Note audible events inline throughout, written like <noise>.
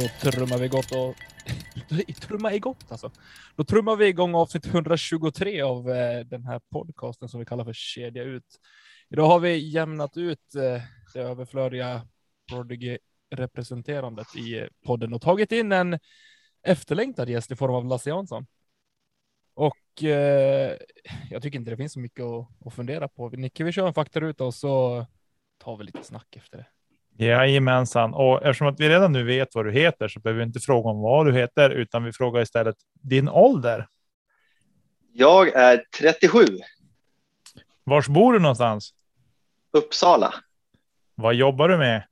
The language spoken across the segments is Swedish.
Då trummar vi gott och... <laughs> Trumma igång alltså. Då trummar vi igång avsnitt 123 av eh, den här podcasten som vi kallar för Kedja ut. Idag har vi jämnat ut eh, det överflödiga Prodigy-representerandet i eh, podden och tagit in en efterlängtad gäst i form av Lasse Jansson. Och eh, jag tycker inte det finns så mycket att, att fundera på. Nicke, vi kör en faktaruta och så tar vi lite snack efter det. Jajamensan, och eftersom att vi redan nu vet vad du heter så behöver vi inte fråga om vad du heter, utan vi frågar istället din ålder. Jag är 37, Vars bor du någonstans? Uppsala. Vad jobbar du med?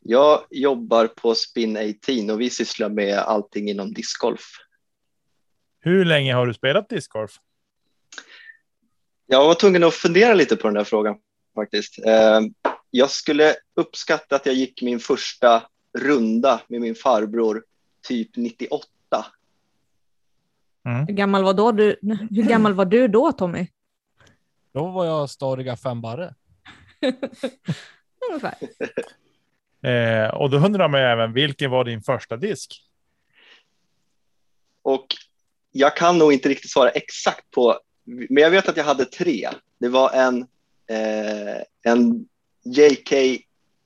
Jag jobbar på Spin 18 och vi sysslar med allting inom discgolf. Hur länge har du spelat discgolf? Jag var tvungen att fundera lite på den där frågan faktiskt. Jag skulle uppskatta att jag gick min första runda med min farbror typ 98. Hur gammal var, då du, hur gammal var du då Tommy? Då var jag stadiga fem barre. <laughs> Ungefär. Eh, och då undrar man även vilken var din första disk? Och jag kan nog inte riktigt svara exakt på, men jag vet att jag hade tre. Det var en, eh, en JK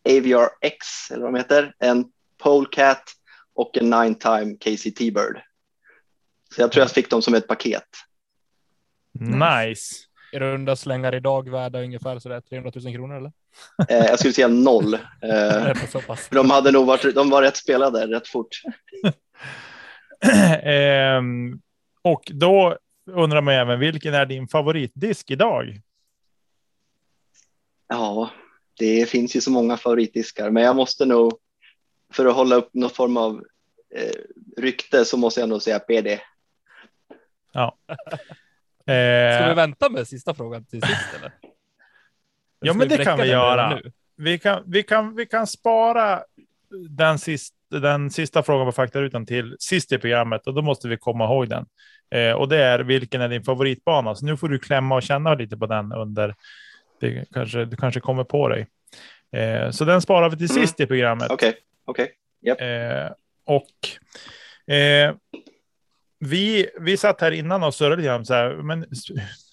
AVR X, eller vad de heter, en Polecat och en Nine Time Casey T-Bird. Så jag tror jag fick dem som ett paket. Nice. I runda slängar idag värda ungefär sådär 300 000 kronor eller? Eh, jag skulle säga noll. Eh, de hade nog varit, de var rätt spelade rätt fort. <laughs> Ehm, och då undrar man även vilken är din favoritdisk idag? Ja, det finns ju så många favoritdiskar, men jag måste nog, för att hålla upp någon form av eh, rykte så måste jag nog säga PD. Ja. <laughs> Ska vi Eh, vänta med sista frågan till sist eller? <laughs> Ja, men det kan vi göra. vi, kan, vi, kan, vi kan spara den, sist, den sista frågan på faktarutan till sist i programmet och då måste vi komma ihåg den. Eh, och det är vilken är din favoritbana? Så nu får du klämma och känna lite på den under. Det kanske, du kanske kommer på dig. Eh, så den sparar vi till Mm. sist i programmet. Okej, okej. Eh, och eh, vi, vi satt här innan och surrade lite så här, men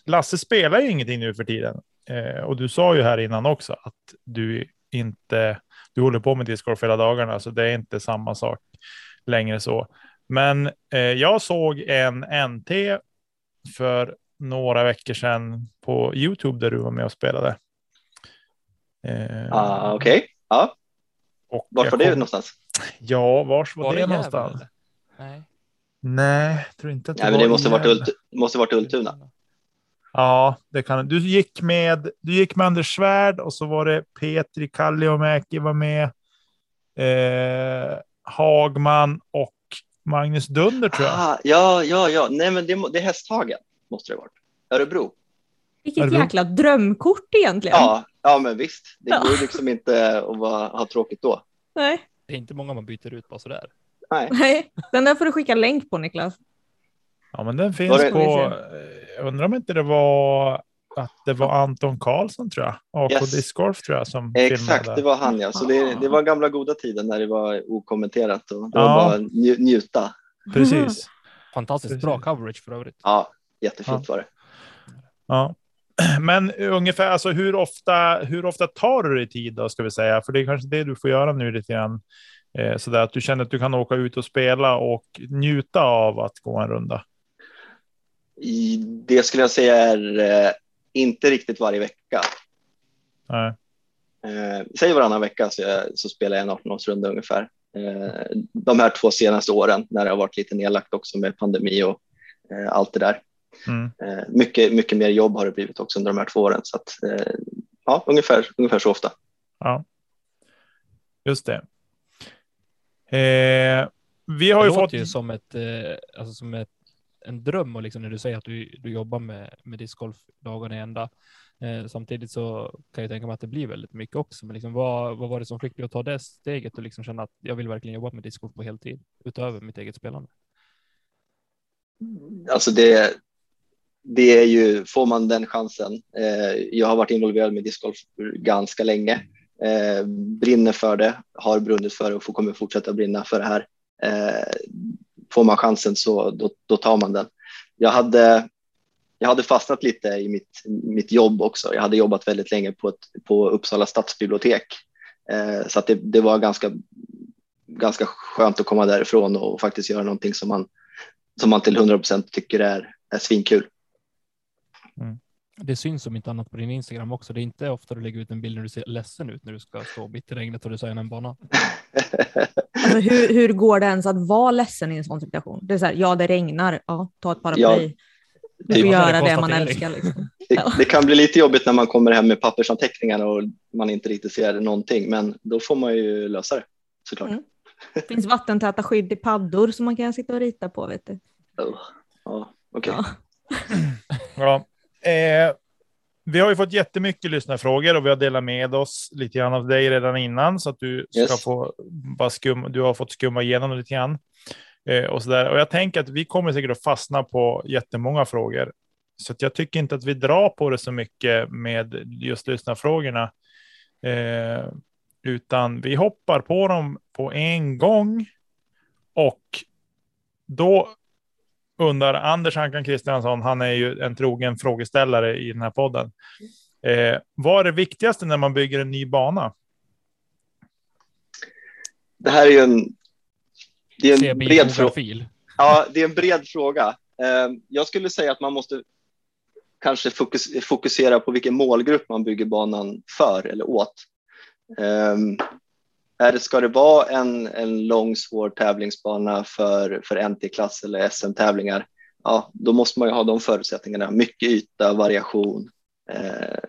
Lasse spelar ju ingenting nu för tiden. Eh, och du sa ju här innan också att du inte, du håller på med discgolf hela dagarna, så det är inte samma sak längre så. Men eh, jag såg en NT för några veckor sedan på Youtube där du var med och spelade. Eh, Ah, Okej, ja. och Vart var det kom- någonstans? Ja, vars var, Var det det någonstans? Nej. Nej, jag tror inte att det Nej, men det måste varit. Ult, måste varit Ultuna. Ja, det kan du. Gick med. Du gick med Anders Svärd och så var det Petri Kalliomäki var med. Eh, Hagman och Magnus Dunder tror jag. Ah, ja, ja, ja. Nej, men det, det är Hästhagen måste det ha varit. Örebro. Vilket Örebro. jäkla drömkort egentligen. Ja, ja, men visst. Det Ja. går liksom inte att vara, ha tråkigt då. Nej. Det är inte många man byter ut bara sådär. Nej. Nej, den där får du skicka länk på Niklas. Ja, men den finns det- på. eh, Jag undrar om inte det var att det var Anton Karlsson tror jag. AK Yes. Discgolf tror jag som Exakt, filmade. det var han ja. Så det, det var gamla goda tiden när det var okommenterat och det Ja. var bara nju, njuta. Precis. Fantastiskt bra coverage för övrigt. Ja, jättefint var det. Ja. <clears throat> Men ungefär, alltså hur ofta, hur ofta tar du dig tid då, ska vi säga? För det är kanske det du får göra nu lite grann. Eh, så där att du känner att du kan åka ut och spela och njuta av att gå en runda. Det skulle jag säga är eh, inte riktigt varje vecka. Nej. Eh, säg varannan vecka så, jag, så spelar jag en 18-årsrunda ungefär. Eh, de här två senaste åren när det har varit lite nedlagt också med pandemi och eh, allt det där. Mm. Eh, mycket, mycket mer jobb har det blivit också under de här två åren. Så att, eh, ja, ungefär, ungefär så ofta. Ja, just det. Eh, vi har det ju låter fått... ju som, ett, eh, alltså som ett, en dröm och liksom när du säger att du, du jobbar med, med discgolf dagarna i ända. Eh, samtidigt så kan jag tänka mig att det blir väldigt mycket också. Men liksom, vad, vad var det som fick dig att ta det steget och liksom känna att jag vill verkligen jobba med discgolf på heltid utöver mitt eget spelande? Alltså det, det är ju, får man den chansen. Eh, jag har varit involverad med discgolf ganska länge. Eh, brinner för det, har brunnit för det och kommer fortsätta brinna för det här. Eh, får man chansen så då, då tar man den. Jag hade, jag hade fastnat lite i mitt, mitt jobb också. Jag hade jobbat väldigt länge på, ett, på Uppsala stadsbibliotek. Eh, så att det, det var ganska, ganska skönt att komma därifrån och faktiskt göra någonting som man, som man till 100 procent tycker är, är svinkul. Det syns som inte annat på din Instagram också. Det är inte ofta du lägger ut en bild när du ser ledsen ut när du ska stå mitt i regnet och designa en bana. <laughs> Alltså, hur, hur går det ens att vara ledsen i en sån situation? Det är så här, ja det regnar, ja ta ett paraply. Ja, du typ. får göra det man älskar. Liksom. <laughs> Det, det kan bli lite jobbigt när man kommer hem med pappersanteckningar och man inte riktigt ser någonting, men då får man ju lösa det såklart. Mm. Det finns vattentäta skydd i paddor som man kan sitta och rita på. Vet du. Oh, ja, okej. Ja. Eh, vi har ju fått jättemycket lyssnarfrågor och vi har delat med oss lite grann av dig redan innan så att du ska Yes. få bara skum, du har fått skumma igenom lite grann. Eh, och, så där. och jag tänker att vi kommer säkert att fastna på jättemånga frågor. Så jag tycker inte att vi drar på det så mycket med just lyssnarfrågorna. Eh, utan vi hoppar på dem på en gång. Och då undrar Anders Ankan Kristiansson, han är ju en trogen frågeställare i den här podden. Eh, vad är det viktigaste när man bygger en ny bana? Det här är ju en, det är en bred fråga. Ja, det är en bred fråga. Eh, Jag skulle säga att man måste kanske fokus, fokusera på vilken målgrupp man bygger banan för eller åt. Um, är det, ska det vara en, en lång svår tävlingsbana för, för NT-klass eller SM-tävlingar, ja, då måste man ju ha de förutsättningarna. Mycket yta, variation eh,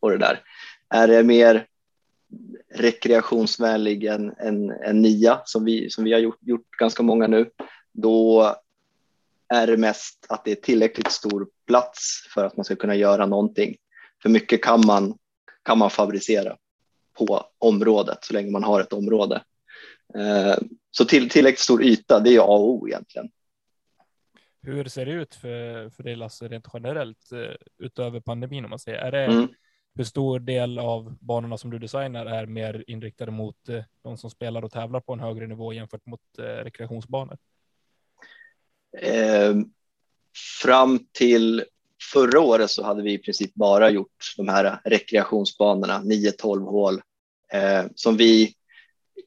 och det där. Är det mer rekreationsvänlig än en, en nia som vi, som vi har gjort, gjort ganska många nu, då är det mest att det är tillräckligt stor plats för att man ska kunna göra någonting. För mycket kan man, kan man fabricera på området så länge man har ett område. Eh, Så till, tillräckligt stor yta, det är A och O egentligen. Hur ser det ut för, för dig Lasse rent generellt eh, utöver pandemin om man säger? Är det, Mm. Hur stor del av banorna som du designar är mer inriktade mot eh, de som spelar och tävlar på en högre nivå jämfört mot rekreationsbanor? Eh, Fram till förra året så hade vi i princip bara gjort de här rekreationsbanorna, 9-12 hål, eh, som vi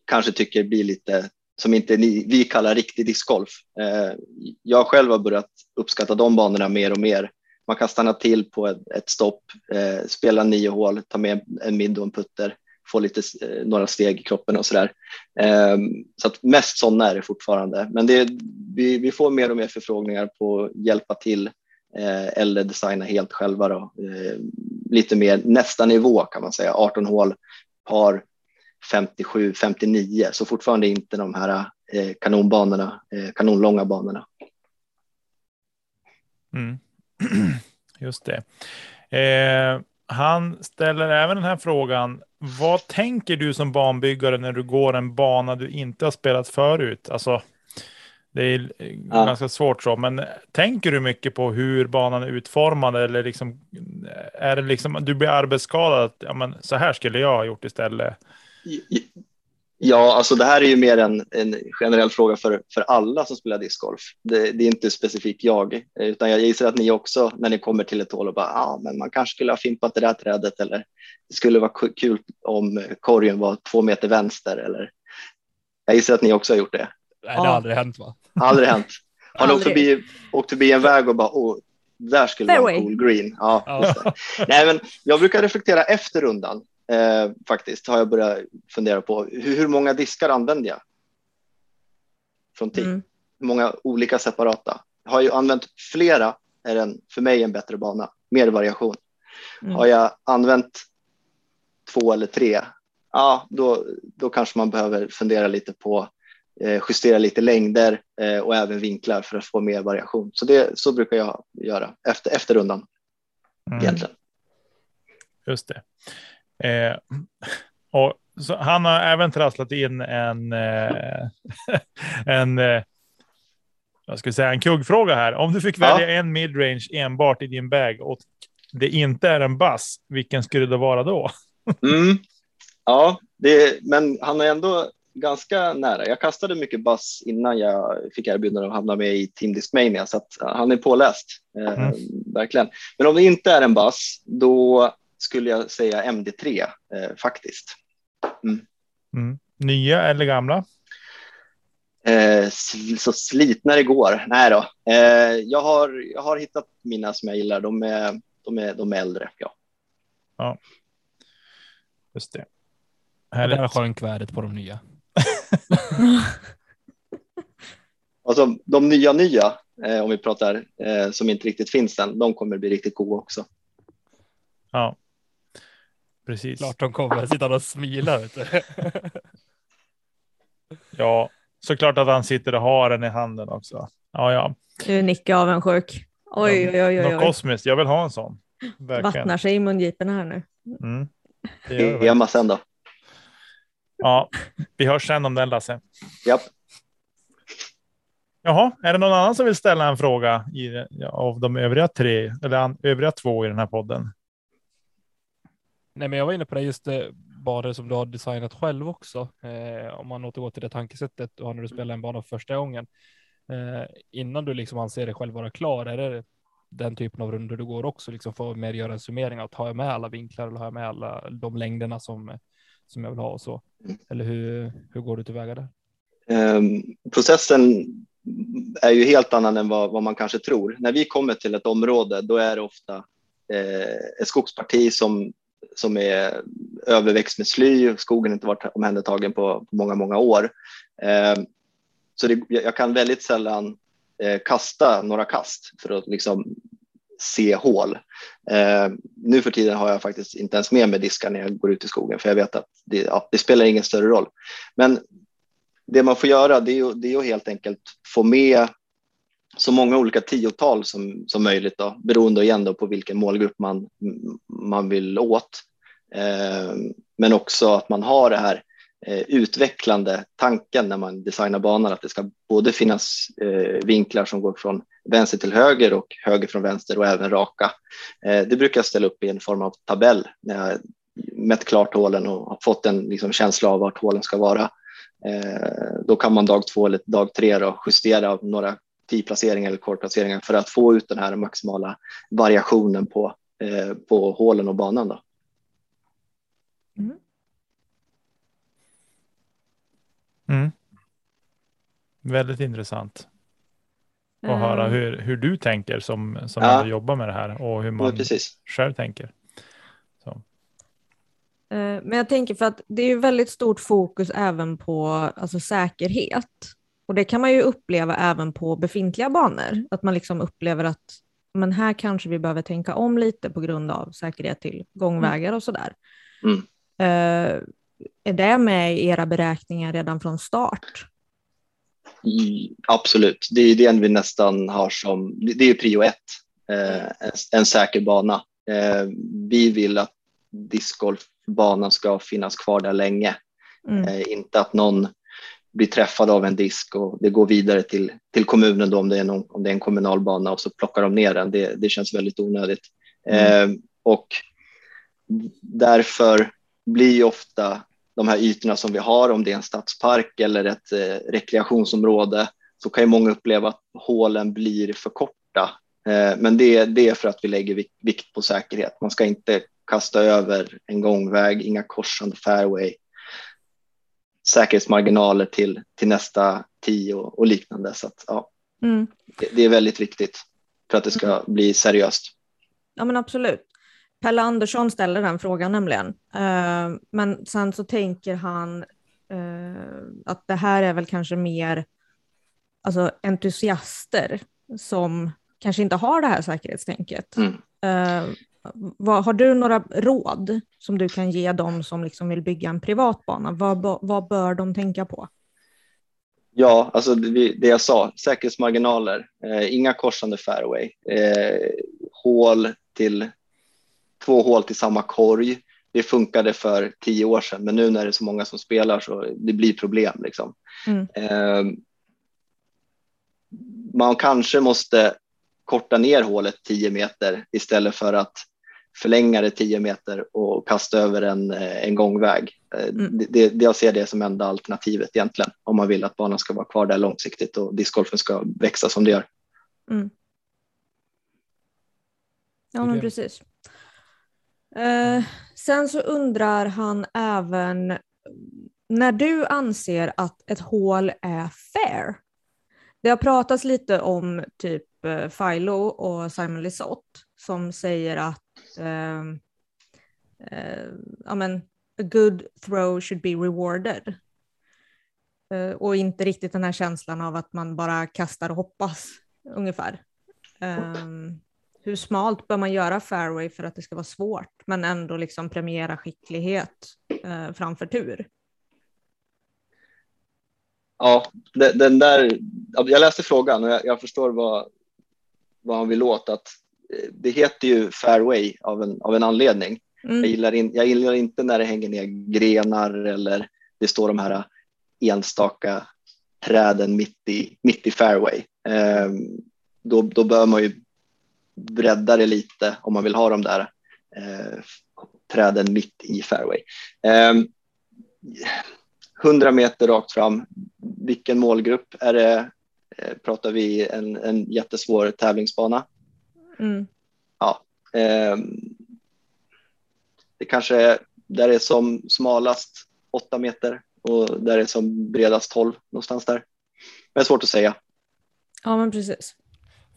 kanske tycker blir lite, som inte ni, vi kallar riktig discgolf. Eh, jag själv har börjat uppskatta de banorna mer och mer. Man kan stanna till på ett, ett stopp, eh, spela nio hål, ta med en mid och en putter, få lite, eh, några steg i kroppen och sådär. Eh, så att mest sådana är det fortfarande. Men det, vi, vi får mer och mer förfrågningar på att hjälpa till eh, eller designa helt själva. Då. Eh, lite mer nästa nivå kan man säga, 18 hål, par 57, 59, så fortfarande inte de här eh, kanonbanorna, eh, kanonlånga banorna. Mm. <clears throat> Just det. Eh, han ställer även den här frågan. Vad tänker du som banbyggare när du går en bana du inte har spelat förut? Alltså, det är eh, Ja. ganska svårt så, men tänker du mycket på hur banan är utformad eller liksom, är det liksom, du blir arbetsskadad, att, ja men så här skulle jag ha gjort istället. Ja, alltså det här är ju mer en, en generell fråga för, för alla som spelar discgolf. Det, det är inte specifikt jag, utan jag gissar att ni också när ni kommer till ett hål och bara, ja, ah, men man kanske skulle ha fimpat det där trädet eller det skulle vara ku- kul om korgen var två meter vänster eller. Jag gissar att ni också har gjort det. Nej, det har Ja. aldrig hänt va? Aldrig hänt. Har ni åkt förbi, åkt förbi en väg och bara, åh, där skulle vara en cool green. Ja, Ja. Nej, men jag brukar reflektera efter rundan eh, faktiskt. Har jag börjat fundera på hur, hur många diskar använder jag? Från tee. Mm. Hur många olika separata? Har jag använt flera är den för mig en bättre bana. Mer variation. Mm. Har jag använt två eller tre, ja, då, då kanske man behöver fundera lite på eh, justera lite längder eh, och även vinklar för att få mer variation. Så, det, så brukar jag göra efter, efter rundan Mm, egentligen. just det. Eh, <laughs> och han har även trasslat in en, eh, <laughs> en eh, ska vi säga, en kuggfråga här. Om du fick Ja. välja en midrange enbart i din bag och det inte är en bass, vilken skulle det vara då? <laughs> Mm. Ja, det, men han är ändå ganska nära. Jag kastade mycket bass innan jag fick erbjudande att hamna med i Team Discmania så att han är påläst. Eh, Mm. Verkligen. Men om det inte är en bass, då skulle jag säga MD3 eh, faktiskt. Mm. Nya eller gamla? Eh, så slitna det går. Nej då. Eh, jag, har, jag har hittat mina som jag gillar. De är, de är, de är äldre. Ja. Just det. Där Härligt. sjönk värdet på de nya. <laughs> Alltså, de nya nya, eh, om vi pratar eh, som inte riktigt finns än, de kommer bli riktigt goda också. Ja, precis. Klart de kommer. Sitta och smila. Vet du. <laughs> Ja, såklart att han sitter och har den i handen också. Ja, ja. Nu är Nicke avundsjuk. Oj, oj, oj, oj, Något oj. kosmiskt. Jag vill ha en sån. Verkligen. Vattnar sig i mungiporna här nu. Mm. Det gör det. Ema sen då. Ja, vi hörs sen om den Lasse. Japp. Jaha, är det någon annan som vill ställa en fråga i, av de övriga tre eller an, övriga två i den här podden? Nej, men jag var inne på det just eh, banor som du har designat själv också. Eh, om man återgår till det tankesättet och när du spelar en bana för första gången. Eh, innan du liksom anser dig själv vara klar, är det den typen av runder du går också liksom för att mer göra en summering av tar jag med alla vinklar eller har jag med alla de längderna som, som jag vill ha och så? Eller hur, hur går du tillväga där? Ehm, processen är ju helt annan än vad, vad man kanske tror. När vi kommer till ett område, då är det ofta eh, ett skogsparti som, som är överväxt med sly. Skogen har inte varit omhändertagen på, på många, många år. Ehm, så det, jag jag kan väldigt sällan eh, kasta några kast för att liksom se hål. Eh, nu för tiden har jag faktiskt inte ens med mig diskar när jag går ut i skogen för jag vet att det, ja, det spelar ingen större roll. Men det man får göra det är, ju, det är att helt enkelt få med så många olika tiotal som, som möjligt då, beroende igen då på vilken målgrupp man, man vill åt. Eh, men också att man har det här eh, Eh, utvecklande tanken när man designar banan att det ska både finnas eh, vinklar som går från vänster till höger och höger från vänster och även raka. Eh, det brukar jag ställa upp i en form av tabell när jag mätt klart hålen och har fått en liksom, känsla av vart hålen ska vara. Eh, då kan man dag två eller dag tre då justera några tee-placeringar eller courtplaceringar för att få ut den här maximala variationen på, eh, på hålen och banan. Då. Mm. Väldigt intressant att höra Eh, hur, hur du tänker som, som Ja. jobbar med det här och hur Ja, man precis. själv tänker. Eh, Men jag tänker för att det är ju väldigt stort fokus även på alltså, säkerhet. Och det kan man ju uppleva även på befintliga banor. Att man liksom upplever att men här kanske vi behöver tänka om lite på grund av säkerhet till gångvägar och sådär. Mm. Är det med i era beräkningar redan från start? I, absolut, det är den vi nästan har som, det är prio ett, eh, en, säker bana. Eh, vi vill att discgolfbanan ska finnas kvar där länge, Mm. eh, inte att någon blir träffad av en disk och det går vidare till, till kommunen då om det, är någon, om det är en kommunal bana och så plockar de ner den. Det, det känns väldigt onödigt. Eh, och därför blir ofta de här ytorna som vi har, om det är en stadspark eller ett eh, rekreationsområde, så kan ju många uppleva att hålen blir för korta. Eh, men det, det är för att vi lägger vik- vikt på säkerhet. Man ska inte kasta över en gångväg, inga korsande fairway, säkerhetsmarginaler till, till nästa tio och, och liknande. Så att, ja, Mm. det, det är väldigt viktigt. för att det ska bli seriöst. Ja men absolut. Pelle Andersson ställer den frågan nämligen. Uh, men sen så tänker han uh, att det här är väl kanske mer alltså, entusiaster som kanske inte har det här säkerhetstänket. Mm. Uh, vad, har du några råd som du kan ge dem som liksom vill bygga en privat bana? Vad, vad bör de tänka på? Ja, alltså det, det jag sa, säkerhetsmarginaler, eh, inga korsande fairway, eh, hål till två hål till samma korg. Det funkade för tio år sedan, men nu när det är så många som spelar så det blir problem. Liksom. Mm. Eh, man kanske måste korta ner hålet 10 meter istället för att förlänga det 10 meter och kasta över en, eh, en gångväg. Eh, Mm. Det, det, jag ser det som enda alternativet egentligen om man vill att banan ska vara kvar där långsiktigt och discgolfen ska växa som det gör. Mm. Ja, Det är men precis. Eh, sen så undrar han även när du anser att ett hål är fair. Det har pratats lite om typ eh, Philo och Simon Lisotte som säger att eh, eh, ja, men, a good throw should be rewarded. Eh, och inte riktigt den här känslan av att man bara kastar och hoppas ungefär. Ehm, hur smalt bör man göra fairway för att det ska vara svårt men ändå liksom premiera skicklighet eh, framför tur? Ja, den, den där, jag läste frågan och jag, jag förstår vad, vad han vill åt. Att eh, det heter ju fairway av en, av en anledning. Jag, Mm. gillar in, jag gillar inte när det hänger ner grenar eller det står de här enstaka träden mitt i, mitt i fairway. Ehm, då, då bör man ju bredda det lite om man vill ha de där eh, träden mitt i fairway. Ehm, 100 meter rakt fram. Vilken målgrupp är det? Eh, pratar vi en, en jättesvår tävlingsbana? Mm. Ehm, det kanske är där det är som smalast 8 meter och där det är som bredast 12 någonstans där. Men svårt att säga. Ja, men precis.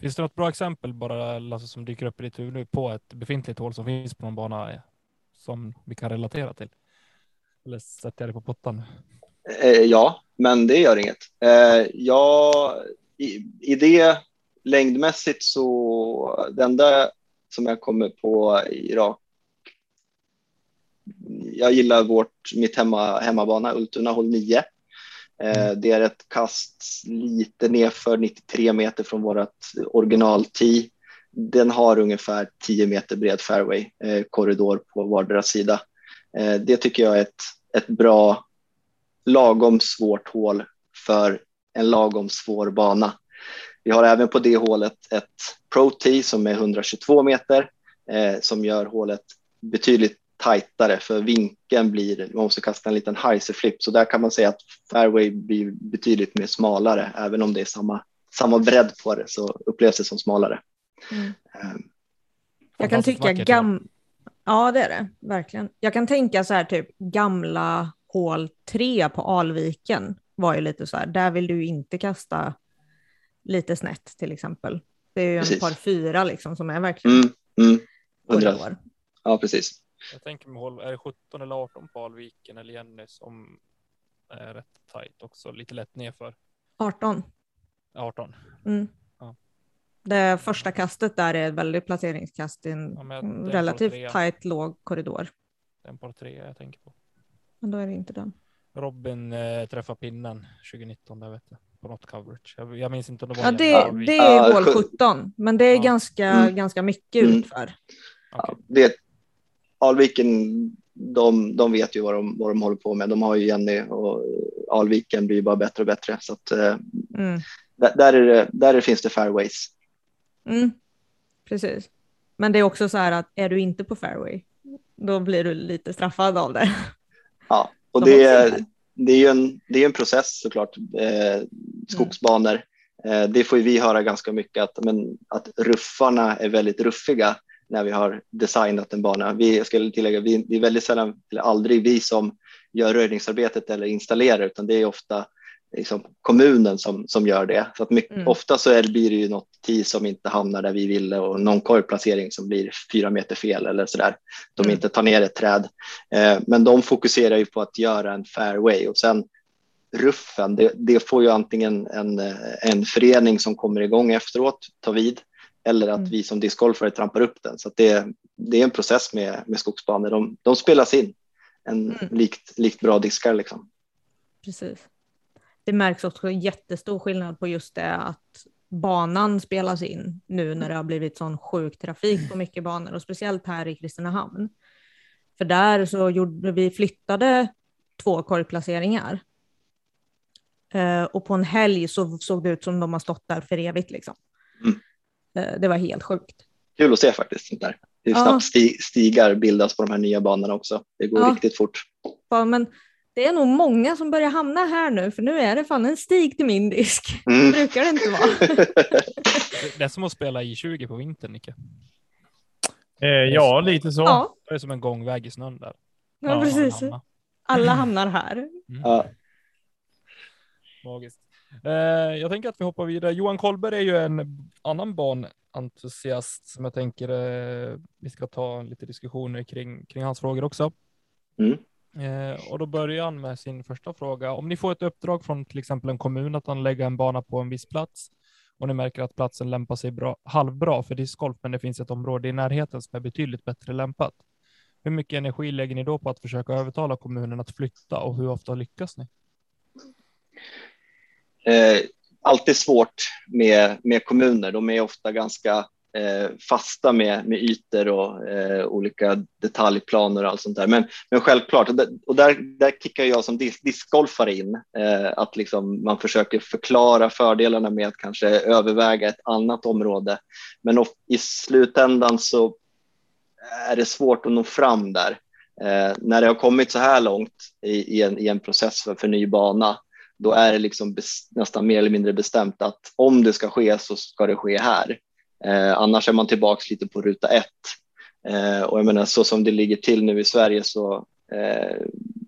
Finns det något bra exempel bara Lasse som dyker upp i ditt huvud nu på ett befintligt hål som finns på någon bana eh, som vi kan relatera till? Eller sätter jag det på pottan? Eh, ja, men det gör inget. Eh, ja, i, I det längdmässigt så det enda som jag kommer på i rak. Jag gillar vårt, mitt hemma, hemmabana Ultuna håll 9. Eh, det är ett kast lite nerför 93 meter från vårt original tee. Den har ungefär 10 meter bred fairway eh, korridor på vardera sida. Eh, det tycker jag är ett, ett bra lagom svårt hål för en lagom svår bana. Vi har även på det hålet ett Pro Tee som är 122 meter eh, som gör hålet betydligt tajtare för vinkeln blir, man måste kasta en liten heiserflip så där kan man säga att fairway blir betydligt mer smalare även om det är samma, samma bredd på det så upplevs det som smalare. Mm. Eh, Jag kan tycka gam... Ja, det är det. Verkligen. Jag kan tänka så här typ gamla hål 3 på Alviken var ju lite så här, där vill du inte kasta lite snett till exempel. Det är ju en Precis. par fyra liksom som är verkligen Mm, mm, korridor. Ja, precis. Jag tänker mig håll, är det 17 eller 18 på Alviken eller Jenny som är rätt tajt också, lite lätt nerför. 18. 18. Mm. Ja. Det första kastet där är ett väldigt placeringskast i en Ja, relativt tajt låg korridor. Det är en par tre jag tänker på. Men då är det inte den. Robin eh, träffade pinnen 2019 där vet jag, på något coverage. Jag, jag minns inte om det var Ja, det, det är hål sjut- 17, men det är Ja. ganska, Mm. ganska mycket Mm. utför. Okej. det, Alviken, de, de vet ju vad de, vad de håller på med. De har ju Jenny och Alviken blir bara bättre och bättre. Så att, eh, Mm. där, där, är det, där finns det fairways. Mm. Precis. Men det är också så här att är du inte på fairway, då blir du lite straffad av det. Ja, och Som det, är. det är ju en, det är en process såklart. Eh, skogsbanor. Eh, det får vi höra ganska mycket att, men, att ruffarna är väldigt ruffiga när vi har designat en bana. Vi, jag skulle tillägga, vi, det är väldigt sällan eller aldrig vi som gör röjningsarbetet eller installerar utan det är ofta liksom kommunen som, som gör det. Så att mycket, Mm. Ofta så är, blir det ju något tee som inte hamnar där vi ville och någon korgplacering som blir fyra meter fel eller så där. De Mm. inte tar ner ett träd. Eh, men de fokuserar ju på att göra en fairway och sen ruffen, det, det får ju antingen en, eh, en förening som kommer igång efteråt ta vid eller att Mm. vi som discgolfare trampar upp den. Så det, det är en process med, med skogsbanor. De, de spelas in en, Mm. likt, likt bra diskar. Liksom. Precis. Det märks också jättestor skillnad på just det att banan spelas in nu när det har blivit sån sjuk trafik på mycket banor och speciellt här i Kristinehamn. För där så gjorde vi flyttade två korgplaceringar. Eh, och på en helg så såg det ut som de har stått där för evigt liksom. Mm. Eh, det var helt sjukt. Kul att se faktiskt. Sånt där. Hur Ja. snabbt sti, stigar bildas på de här nya banorna också. Det går Ja. riktigt fort. Ja, men det är nog många som börjar hamna här nu för nu är det fan en stig till min disk. <laughs> Mm. brukar det inte vara. Det är som att spela i 20 på vintern, Nicke. Eh, ja, lite så. Ja, Det är som en gångväg i snön där. ja, Ja, precis. Hamna. Alla hamnar här. ja. Magiskt. Eh, jag tänker att vi hoppar vidare. Johan Kolberg är ju en annan banentusiast som jag tänker eh, vi ska ta lite diskussioner kring, kring hans frågor också. Mm. Eh, och då börjar han med sin första fråga. Om ni får ett uppdrag från till exempel en kommun att anlägga en bana på en viss plats och ni märker att platsen lämpar sig bra, halvbra för discgolf, men det finns ett område i närheten som är betydligt bättre lämpat. Hur mycket energi lägger ni då på att försöka övertala kommunen att flytta och hur ofta lyckas ni? Eh, alltid svårt med, med kommuner. De är ofta ganska eh, fasta med, med ytor och eh, olika detaljplaner och allt sånt där. Men, men självklart, och där, där, kickar jag som discgolfare in, eh, att liksom man försöker förklara fördelarna med att kanske överväga ett annat område. Men of, i slutändan så är det svårt att nå fram där. Eh, när det har kommit så här långt i, i, en, i en process för, för ny bana, då är det liksom nästan mer eller mindre bestämt att om det ska ske så ska det ske här. Eh, annars är man tillbaks lite på ruta ett. Eh, och jag menar så som det ligger till nu i Sverige så eh,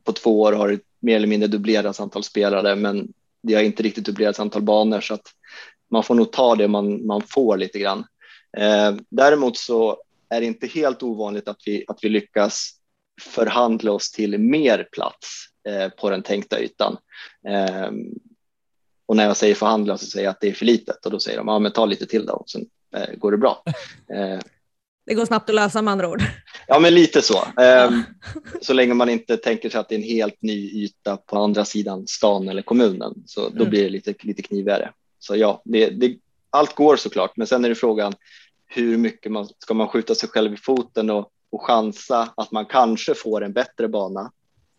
på två år har det mer eller mindre dubblerats antal spelare, men det har inte riktigt dubblerats antal banor så att man får nog ta det man, man får lite grann. Eh, däremot så är det inte helt ovanligt att vi, att vi lyckas förhandla oss till mer plats på den tänkta ytan. Eh, och när jag säger förhandla så säger jag att det är för litet och då säger de ja, men ta lite till då och sen eh, går det bra. <laughs> Eh, Det går snabbt att lösa med andra ord. <laughs> ja, men lite så. Eh, så länge man inte tänker sig att det är en helt ny yta på andra sidan stan eller kommunen så då Mm. blir det lite, lite knivigare. Så ja, det, det, allt går såklart, men sen är det frågan hur mycket man ska man skjuta sig själv i foten och, och chansa att man kanske får en bättre bana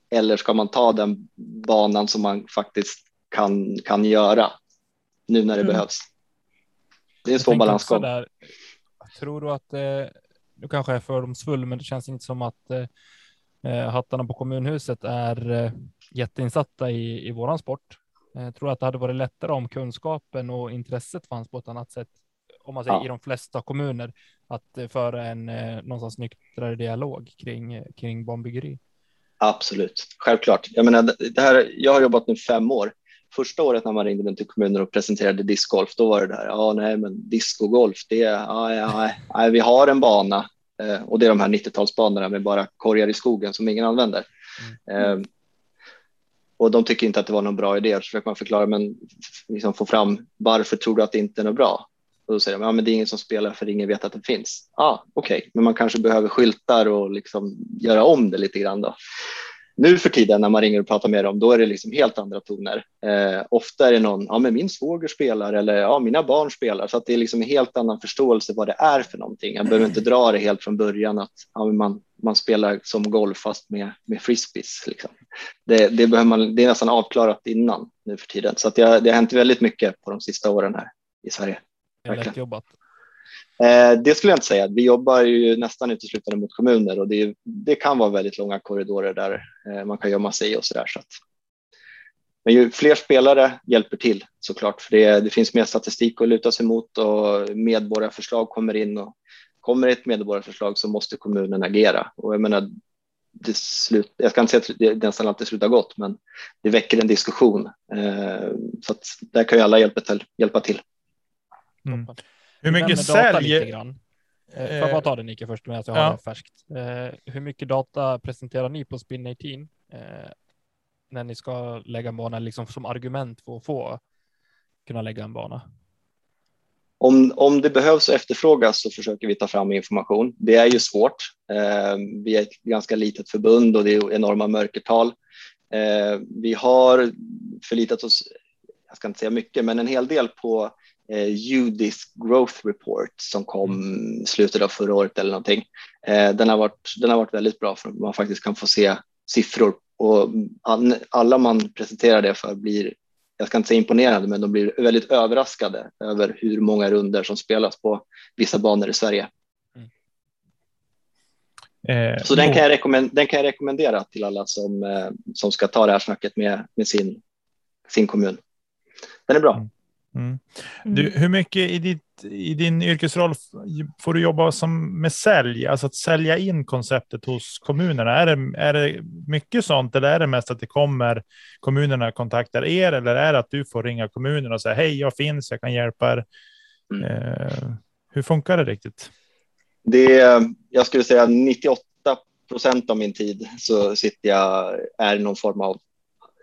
eller ska man ta den banan som man faktiskt kan, kan göra nu när det Mm. behövs. Det är en Jag svår balansgång. där, Tror du att, eh, nu kanske jag är fördomsfull, men det känns inte som att eh, eh, hattarna på kommunhuset är eh, jätteinsatta i, i våran sport. Eh, tror att det hade varit lättare om kunskapen och intresset fanns på ett annat sätt, om man säger Ja. i de flesta kommuner, att eh, föra en eh, någonstans nyktrare dialog kring, kring banbyggeri? Absolut, självklart. Jag, menar, det här, jag har jobbat nu fem år. Första året när man ringde till kommuner och presenterade discgolf, då var det där, ja nej men discogolf, det är, ja, ja, nej, vi har en bana eh, och det är de här 90-talsbanorna med bara korgar i skogen som ingen använder. Eh, och de tycker inte att det var någon bra idé, så försöker man förklara, men liksom få fram varför tror du att det inte är något bra? Och då säger de, ja men det är ingen som spelar för ingen vet att den finns. Ja, ah, okej, okay. men man kanske behöver skyltar och liksom göra om det lite grann då. Nu för tiden när man ringer och pratar med dem, då är det liksom helt andra toner. Eh, ofta är det någon, ja men min svåger spelar eller ja mina barn spelar, så att det är liksom en helt annan förståelse vad det är för någonting. Jag behöver inte dra det helt från början att ja, man, man spelar som golf fast med, med frisbees. Liksom. Det, det, behöver man, det är nästan avklarat innan nu för tiden, så att det, det har hänt väldigt mycket på de sista åren här i Sverige. Lätt jobbat. Eh, det skulle jag inte säga. Vi jobbar ju nästan uteslutande mot kommuner och det, det kan vara väldigt långa korridorer där eh, man kan gömma sig och så där. Så att. Men ju fler spelare hjälper till såklart, för det, det finns mer statistik att luta sig mot och medborgarförslag kommer in och kommer ett medborgarförslag så måste kommunen agera och jag menar det slut, jag ska inte säga att det nästan alltid slutar gott, men det väcker en diskussion. Eh, så att där kan ju alla hjälpa till. Hjälpa till. Mm. Hur mycket nämner data lite sälj? grann. Eh, Får jag bara ta det Nicke först medan jag har Ja. det färskt. Eh, hur mycket data presenterar ni på Spin 18 eh, när ni ska lägga en bana liksom som argument för att få kunna lägga en bana? Om, om det behövs och efterfrågas så försöker vi ta fram information. Det är ju svårt. Eh, vi är ett ganska litet förbund och det är enorma mörkertal. Eh, vi har förlitat oss, jag ska inte säga mycket, men en hel del på eh, UDIS Growth Report som kom i slutet av förra året eller någonting. Eh, den, har varit, den har varit väldigt bra för att man faktiskt kan få se siffror och all, alla man presenterar det för blir jag ska inte säga imponerande, men de blir väldigt överraskade över hur många runder som spelas på vissa banor i Sverige. Eh, Så den jo, kan jag, rekommend- den kan jag rekommendera till alla som, eh, som ska ta det här snacket med, med sin, sin kommun. Den är bra. Mm. Mm. Du, hur mycket i, ditt, i din yrkesroll får du jobba som med sälj, alltså att sälja in konceptet hos kommunerna? Är det, är det mycket sånt eller är det mest att det kommer kommunerna kontaktar er eller är det att du får ringa kommunen och säga hej, jag finns, jag kan hjälpa er? Mm. Eh, hur funkar det riktigt? Det är, jag skulle säga 98 procent av min tid så sitter jag, är någon form av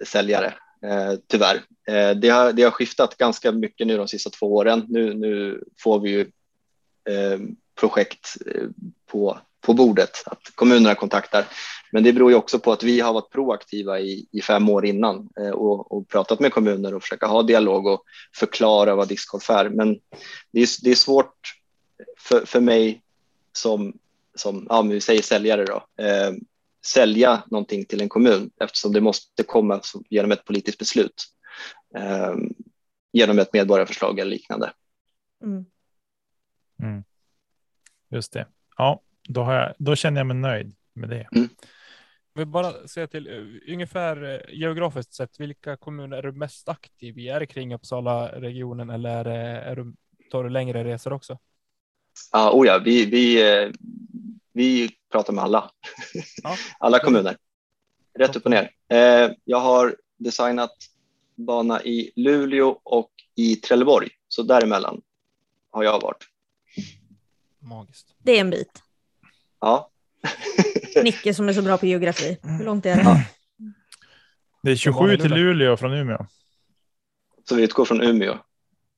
säljare, eh, tyvärr. Eh, det, har, det har skiftat ganska mycket nu de sista två åren. Nu, nu får vi ju eh, projekt eh, på, på bordet, att kommunerna kontaktar. Men det beror ju också på att vi har varit proaktiva i, i fem år innan eh, och, och pratat med kommuner och försöka ha dialog och förklara vad discgolf är. Men det är, det är svårt för, för mig som, som ja, men vi säger säljare då, eh, sälja någonting till en kommun eftersom det måste komma genom ett politiskt beslut. Eh, genom ett medborgarförslag eller liknande. Mm. Just det. Ja, då, har jag, då känner jag mig nöjd med det. Jag vill bara säga till eh, ungefär eh, geografiskt sett, vilka kommuner är du mest aktiv i? Är det kring Uppsala-regionen eller är det, är du, tar du längre resor också? Ja, oh ja, vi, vi, eh, vi pratar med alla, Ja. <laughs> alla kommuner. Rätt upp och ner. Eh, jag har designat bana i Luleå och i Trelleborg, så däremellan har jag varit. Magiskt. Det är en bit. Ja, <laughs> Nicke som är så bra på geografi. Hur långt är det? Ja. Det är 27 till Luleå från Umeå. så vi utgår från Umeå.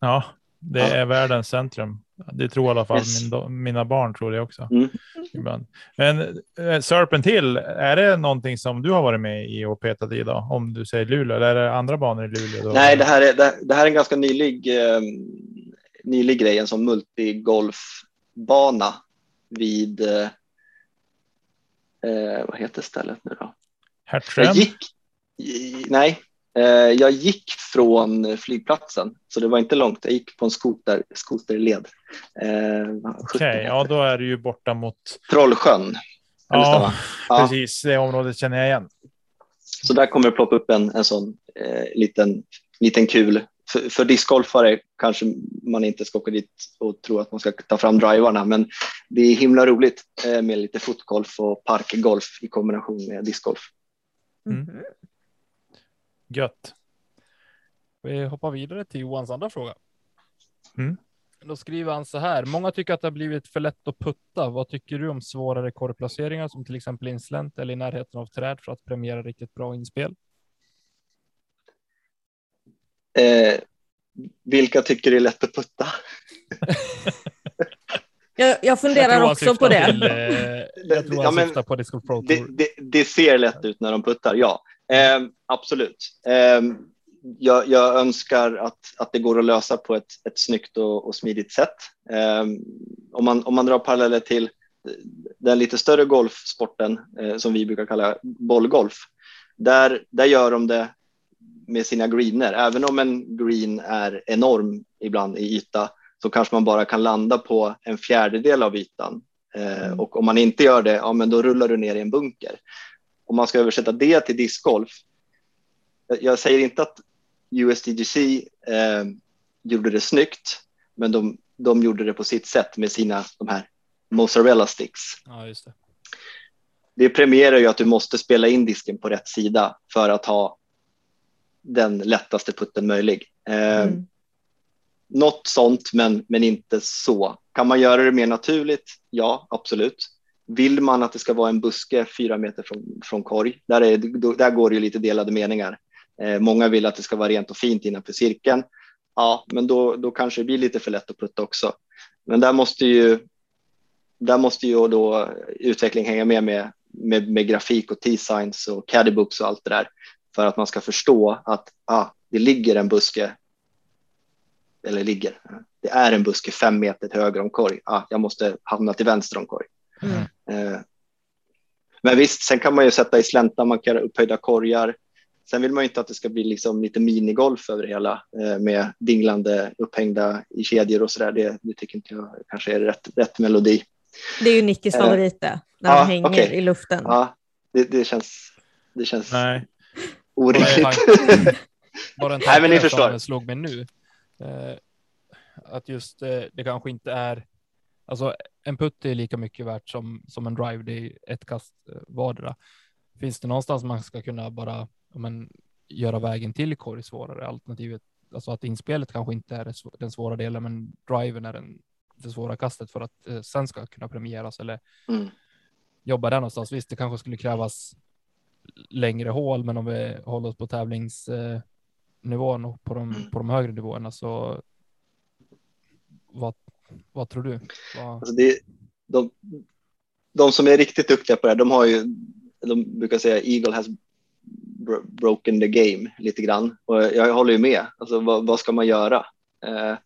Ja, det Ja. är världens centrum. Det tror i alla fall Yes. min, mina barn tror det också. Mm. Ibland. Men eh, Serpent Hill, är det någonting som du har varit med i och petat i då? Om du säger Luleå eller är det andra banor i Luleå? Då? Nej, det här är, det, det här är en ganska nylig, eh, nylig grej, en sån multigolfbana vid, eh, eh, vad heter stället nu då? Hertsön? I, nej, eh, jag gick från flygplatsen, så det var inte långt. Jag gick på en skoter, skoterled. Eh, Okej, heter ja då är du ju borta mot... Trollsjön. Ja? Ja. precis. Det området känner jag igen. Så där kommer det ploppa upp en, en sån eh, liten, liten kul. För, för discgolfare kanske man inte ska åka dit och tro att man ska ta fram drivarna, men det är himla roligt eh, med lite fotgolf och parkgolf i kombination med discgolf. Mm. Gött. Vi hoppar vidare till Johans andra fråga. Mm. Då skriver han så här. Många tycker att det har blivit för lätt att putta. Vad tycker du om svårare korvplaceringar som till exempel inslänt eller i närheten av träd för att premiera riktigt bra inspel? Eh, vilka tycker det är lätt att putta? <laughs> Jag, jag funderar han också på det. Till, eh, jag tror Ja, han men- syftar på Disc Golf Pro Det, Tour. det, det ser lätt ut när de puttar, ja. Eh, absolut. Eh, jag, jag önskar att, att det går att lösa på ett, ett snyggt och, och smidigt sätt. Eh, om, man, om man drar paralleller till den lite större golfsporten eh, som vi brukar kalla bollgolf, där, där gör de det med sina greener. Även om en green är enorm ibland i yta så kanske man bara kan landa på en fjärdedel av ytan. Eh, och om man inte gör det, ja, men då rullar du ner i en bunker. Om man ska översätta det till discgolf. Jag, jag säger inte att USDGC eh, gjorde det snyggt, men de, de gjorde det på sitt sätt med sina de här mozzarella sticks. Ja, just det. det premierar ju att du måste spela in disken på rätt sida för att ha den lättaste putten möjlig. Eh, Mm. Något sånt, men, men inte så. Kan man göra det mer naturligt? Ja, absolut. Vill man att det ska vara en buske fyra meter från, från korg? Där, är, där går det ju lite delade meningar. Eh, många vill att det ska vara rent och fint innanför cirkeln. Ja, men då, då kanske det blir lite för lätt att putta också. Men där måste ju, där måste ju då utveckling hänga med med, med, med grafik och T-signs och caddybooks och allt det där för att man ska förstå att ah, det ligger en buske eller ligger, det är en buske fem meter höger om korg. Ah, jag måste hamna till vänster om korg. Mm. Eh, men visst, sen kan man ju sätta i slänta, man kan göra upphöjda korgar. Sen vill man ju inte att det ska bli liksom lite minigolf över det hela eh, med dinglande upphängda i kedjor och så där. Det, det tycker inte jag kanske är rätt, rätt melodi. Det är ju Nickis Eh, favorit det, när ja, han hänger okej. i luften. Ja, det, det känns, det känns Nej. orimligt. Bara <laughs> en Nej, men ni tanke förstår. som slog mig nu. Att just det kanske inte är, alltså en putt är lika mycket värt som, som en drive, det är ett kast eh, vardera. Finns det någonstans man ska kunna bara men, göra vägen till korg svårare? Alternativet, alltså att inspelet kanske inte är den svåra delen, men driven är den, det svåra kastet för att eh, sen ska kunna premieras eller Mm. jobba där någonstans. Visst, det kanske skulle krävas längre hål, men om vi håller oss på tävlingsnivån eh, och på de, Mm. på de högre nivåerna så vad, vad tror du? Vad, Alltså det, de, de som är riktigt duktiga på det här, de har ju, de brukar säga Eagle has bro broken the game lite grann. Och jag håller ju med. Alltså vad, vad ska man göra? Eh,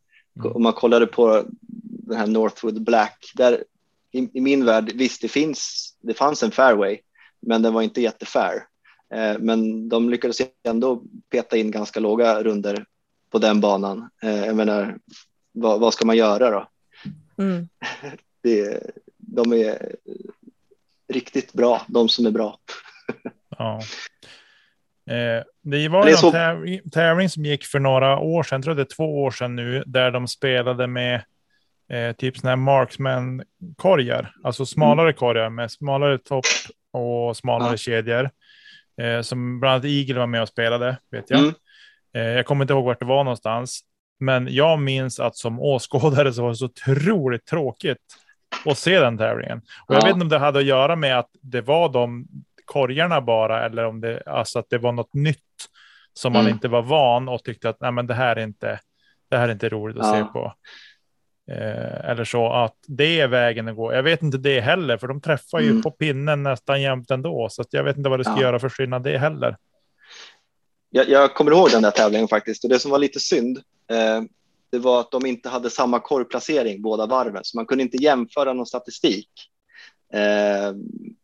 Mm. Om man kollade på den här Northwood Black, där i, i min värld, visst det finns, det fanns en fairway, men den var inte jättefair. Eh, men de lyckades ändå peta in ganska låga runder på den banan. Eh, jag menar, vad, vad ska man göra då? Mm. <laughs> det, de är riktigt bra, de som är bra. Ja. Eh, det var Det ju är så- tävling, tävling som gick för några år sedan, jag tror det är två år sedan nu, där de spelade med eh, typ sådana här marksman-korgar, alltså smalare korgar med smalare topp och smalare Ja. kedjor. Eh, som bland annat Eagle var med och spelade, vet jag. Mm. Eh, jag kommer inte ihåg vart det var någonstans, men jag minns att som åskådare så var det så otroligt tråkigt att se den tävlingen. Och jag Ja. vet inte om det hade att göra med att det var de korgarna bara, eller om det, alltså att det var något nytt som man Mm. inte var van och tyckte att Nej, men det, här är inte, det här är inte roligt att Ja. se på. Eh, eller så att det är vägen att gå. Jag vet inte det heller, för de träffar ju Mm. på pinnen nästan jämt ändå, så jag vet inte vad det ska Ja. göra för skillnad det heller. Jag, jag kommer ihåg den där tävlingen faktiskt och det som var lite synd, det var att de inte hade samma korgplacering båda varven, så man kunde inte jämföra någon statistik eh,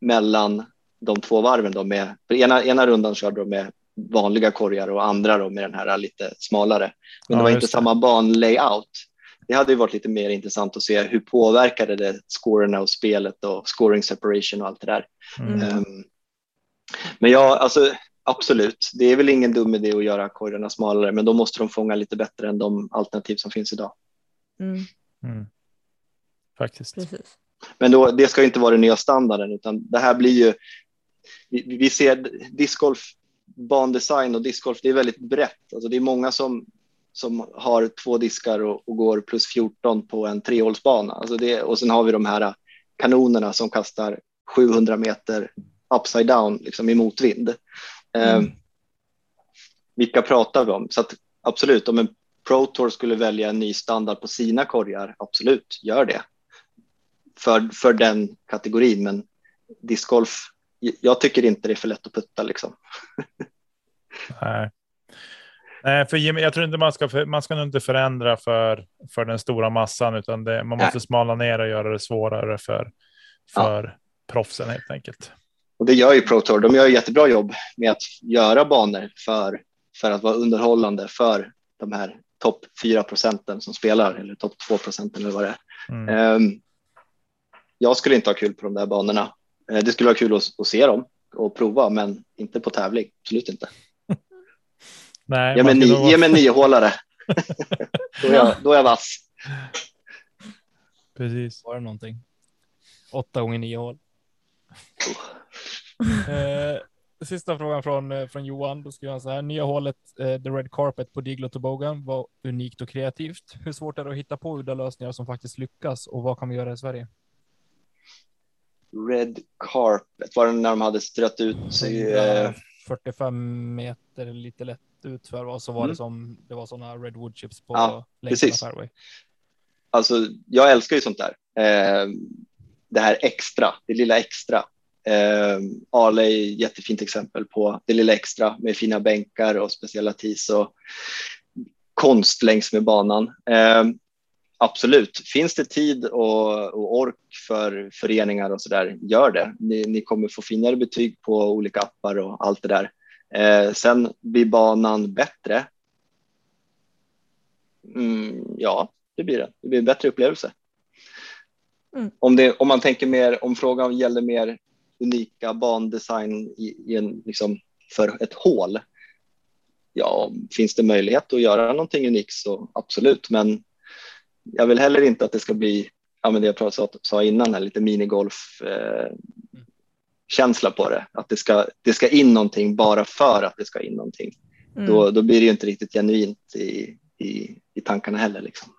mellan de två varven. Då med, för ena, ena rundan körde de med vanliga korgar och andra då med den här lite smalare. Men Ja, det var inte det. samma banlayout. Det hade ju varit lite mer intressant att se hur påverkade det scorerna och spelet och scoring separation och allt det där. Mm. Ehm, Men ja, alltså absolut. Det är väl ingen dum idé att göra korgarna smalare, men då måste de fånga lite bättre än de alternativ som finns idag. Mm. Mm. Faktiskt. Precis. Men då, det ska ju inte vara den nya standarden, utan det här blir ju. Vi, vi ser discgolf, bandesign och discgolf. Det är väldigt brett. Alltså det är många som som har två diskar och, och går plus 14 på en trehålsbana. Alltså det, och sen har vi de här kanonerna som kastar 700 meter upside down liksom i motvind. Eh, vilka pratar vi om? Så att, absolut, om en Pro Tour skulle välja en ny standard på sina korgar, absolut, gör det. För, för den kategorin, men discgolf, jag tycker inte det är för lätt att putta liksom. <laughs> Nej. Nej, för jag tror inte man ska, man ska inte förändra för, för den stora massan, utan det, man måste Nej. smala ner och göra det svårare för, för proffsen helt enkelt. Och det gör ju Pro Tour. De gör ju jättebra jobb med att göra banor för, för att vara underhållande för de här topp 4 procenten som spelar eller topp 2 procenten eller vad det är. Mm. Ehm, jag skulle inte ha kul på de där banorna. Eh, Det skulle vara kul att, att se dem och prova, men inte på tävling. Absolut inte. <laughs> Nej, Ge mig, man ska ni, nog vara- ge mig en niohålare. <laughs> då, är jag, då är jag vass. Precis. Var det någonting? Åtta gånger nio hål. <laughs> Eh, sista frågan från, eh, från Johan. Då skriver han så här. Nya hålet eh, The Red Carpet på Diglo Tobogan var unikt och kreativt. Hur svårt är det att hitta på udda lösningar som faktiskt lyckas och vad kan vi göra i Sverige? Red Carpet, var det när de hade strött ut sig? eh, 45 meter lite lätt utför och så var Mm. det som det var sådana redwood chips på Ja, precis. fairway. Alltså, jag älskar ju sånt där. Eh, det här extra, det lilla extra. Eh, Ale är ett jättefint exempel på det lilla extra med fina bänkar och speciella tis och konst längs med banan. Eh, absolut, finns det tid och, och ork för föreningar och så där, gör det. Ni, ni kommer få finare betyg på olika appar och allt det där. Eh, sen blir banan bättre. Mm, ja, det blir det. Det blir en bättre upplevelse. Mm. Om, det, om man tänker mer, om frågan gäller mer unika bandesign i, i en, liksom, för ett hål. Ja, finns det möjlighet att göra någonting unikt så absolut, men jag vill heller inte att det ska bli, ja men det jag sa, sa innan, här, lite minigolf eh, känsla på det. Att det ska, det ska in någonting bara för att det ska in någonting. Mm. Då, då blir det inte riktigt genuint i, i, i tankarna heller. Liksom.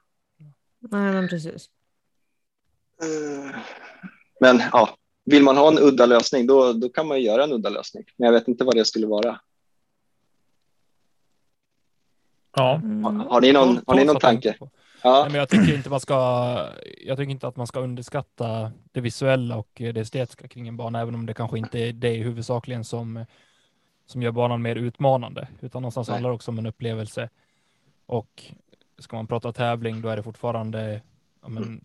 Nej, men precis. Men ja, vill man ha en udda lösning då, då kan man ju göra en udda lösning. Men jag vet inte vad det skulle vara. Ja, Mm. Har ni någon, har ni någon tanke? på. Nej, Ja, men jag tycker inte man ska. Jag tycker inte att man ska underskatta det visuella och det estetiska kring en bana, även om det kanske inte är det huvudsakligen som som gör banan mer utmanande, utan någonstans Nej. handlar det också om en upplevelse. Och ska man prata tävling, då är det fortfarande ja, men, Mm.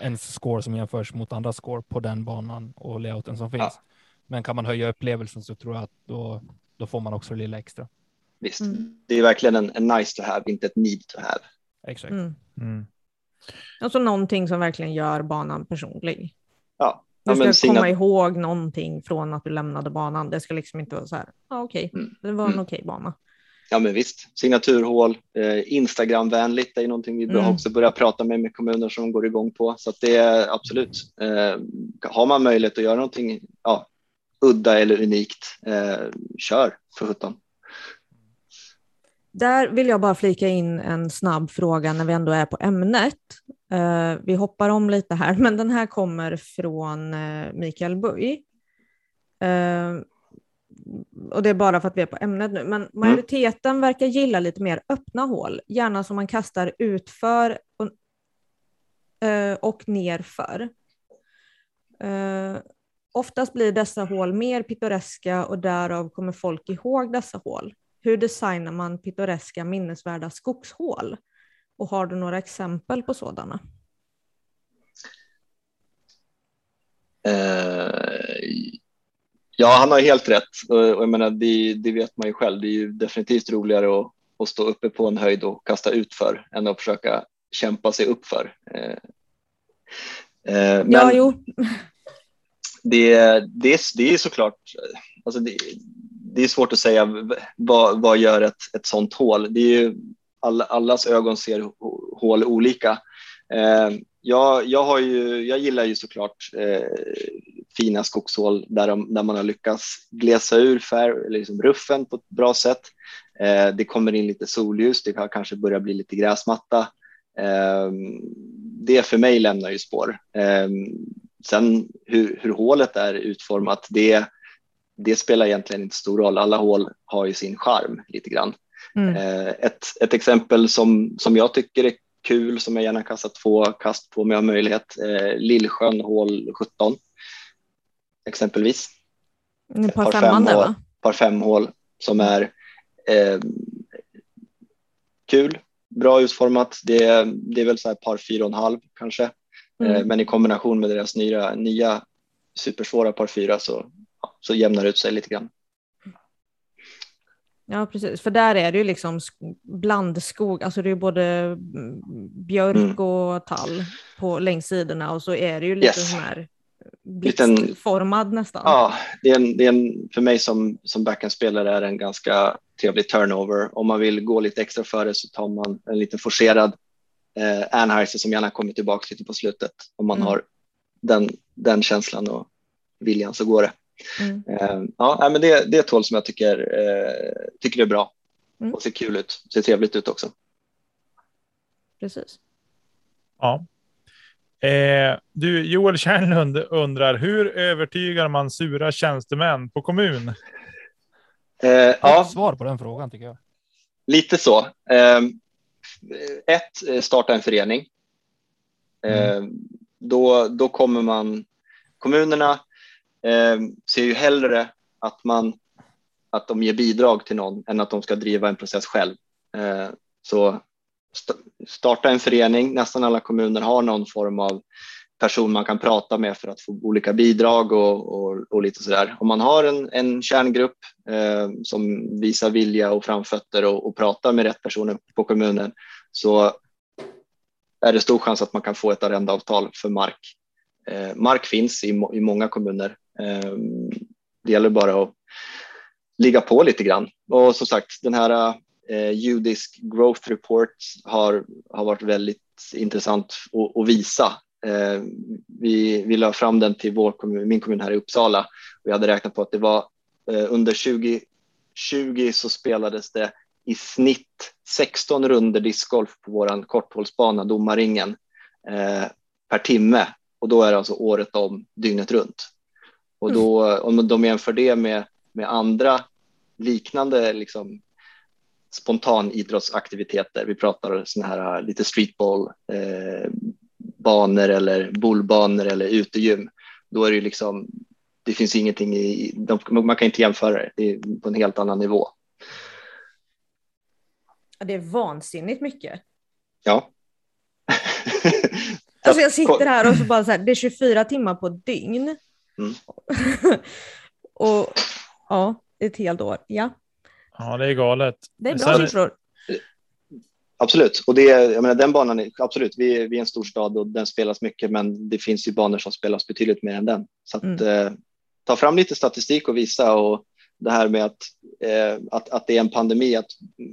ens score som jämförs mot andra score på den banan och layouten som finns. Ja. Men kan man höja upplevelsen så tror jag att då, då får man också det lilla extra. visst. Mm. Det är verkligen en, en nice to have, inte ett need to have. Exakt. Mm. mm. Alltså någonting som verkligen gör banan personlig. Ja, Du ja ska men komma signa- ihåg någonting från att du lämnade banan. Det ska liksom inte vara så här, ja okej, Mm. det var en Mm. okej bana. Ja, men visst. Signaturhål, eh, Instagramvänligt är någonting vi Mm. också börjar prata med med kommuner som går igång på. Så det är absolut. Eh, har man möjlighet att göra någonting ja, udda eller unikt, eh, kör för sjutton. Där vill jag bara flika in en snabb fråga när vi ändå är på ämnet. Eh, vi hoppar om lite här, <laughs> men den här kommer från eh, Mikael Buj. Och det är bara för att vi är på ämnet nu, men majoriteten verkar gilla lite mer öppna hål, gärna som man kastar utför och, eh, och nerför. Eh, oftast blir dessa hål mer pittoreska och därav kommer folk ihåg dessa hål. Hur designar man pittoreska minnesvärda skogshål? Och har du några exempel på sådana? Eh, ja, han har helt rätt. Och, jag menar, det, det vet man ju själv. Det är ju definitivt roligare att, att stå uppe på en höjd och kasta ut för än att försöka kämpa sig upp för. Eh, eh, men Ja, jo. det, det, är, det är såklart, alltså det, det är svårt att säga vad, vad gör ett, ett sånt hål. Det är ju, alla, allas ögon ser hå- hål olika. Eh, jag, jag, har ju, jag gillar ju såklart fina skogshål där, de, där man har lyckats glesa ur fär, liksom ruffen på ett bra sätt. Eh, det kommer in lite solljus, det kan kanske börja bli lite gräsmatta. Eh, det för mig lämnar ju spår. Eh, sen hur, hur hålet är utformat, det, det spelar egentligen inte stor roll. Alla hål har ju sin charm lite grann. Mm. Eh, Ett, ett exempel som, som jag tycker är kul, som jag gärna kastar två kast på om jag har möjlighet, eh, Lillsjön hål 17 exempelvis. Ett par par fem va? Par fem hål som är eh, kul, bra utformat. Det, är- det är väl så här par fyra och en halv kanske, eh, Mm. men i kombination med deras nya, nya supersvåra par fyra så, så jämnar det ut sig lite grann. Ja, precis. För där är det ju liksom sk- blandskog, alltså det är både mm, björk Mm. och tall på längs sidorna och så är det ju lite Yes. här blixtformad nästan. Ja, det är en, det är en, för mig som, som backhandspelare är det en ganska trevlig turnover. Om man vill gå lite extra före så tar man en lite forcerad eh, Anheuser som gärna kommer tillbaka lite på slutet. Om man Mm. har den, den känslan och viljan så går det. Mm. Eh, ja, men det, det är ett hål som jag tycker, eh, tycker är bra Mm. och ser kul ut, ser trevligt ut också. Precis. Ja. Eh, du, Joel Kärnlund undrar, hur övertygar man sura tjänstemän på kommun? Eh, ja, ett svar på den frågan tycker jag. lite så. Eh, ett, eh, starta en förening. Eh, då, då kommer man, kommunerna eh, ser ju hellre att, man, att de ger bidrag till någon än att de ska driva en process själv. Eh, så st- starta en förening. Nästan alla kommuner har någon form av person man kan prata med för att få olika bidrag och, och, och lite sådär. Om man har en, en kärngrupp eh, som visar vilja och framfötter och, och pratar med rätt personer på kommunen så är det stor chans att man kan få ett arrendeavtal för mark. Eh, mark finns i, i många kommuner. Eh, det gäller bara att ligga på lite grann. Och som sagt, den här eh, judisk growth report har, har varit väldigt intressant att, visa. Eh, vi, vi la fram den till vår kommun, min kommun här i Uppsala och jag hade räknat på att det var eh, under 2020 så spelades det i snitt 16 runder discgolf på våran korthållsbana, Domarringen, eh, per timme. Och då är det alltså året om, dygnet runt. Och då, om de jämför det med, med andra liknande liksom, spontanidrottsaktiviteter, vi pratar såna här lite streetball, eh, banor eller bollbanor eller utegym, då är det ju liksom, det finns ingenting i, de, man kan inte jämföra det, det är på en helt annan nivå. Ja, Det är vansinnigt mycket. Ja. <laughs> Alltså jag sitter här och så bara så här, det är 24 timmar på dygn. Mm. <laughs> och ja, ett helt år. Ja, Ja, det är galet. det är bra Sen- siffror. Absolut, och det, jag menar, den banan, är, absolut, vi, är- vi är en stor stad och den spelas mycket, men det finns ju banor som spelas betydligt mer än den. Så att, Mm. eh, ta fram lite statistik och visa och det här med att, eh, att, att det är en pandemi, att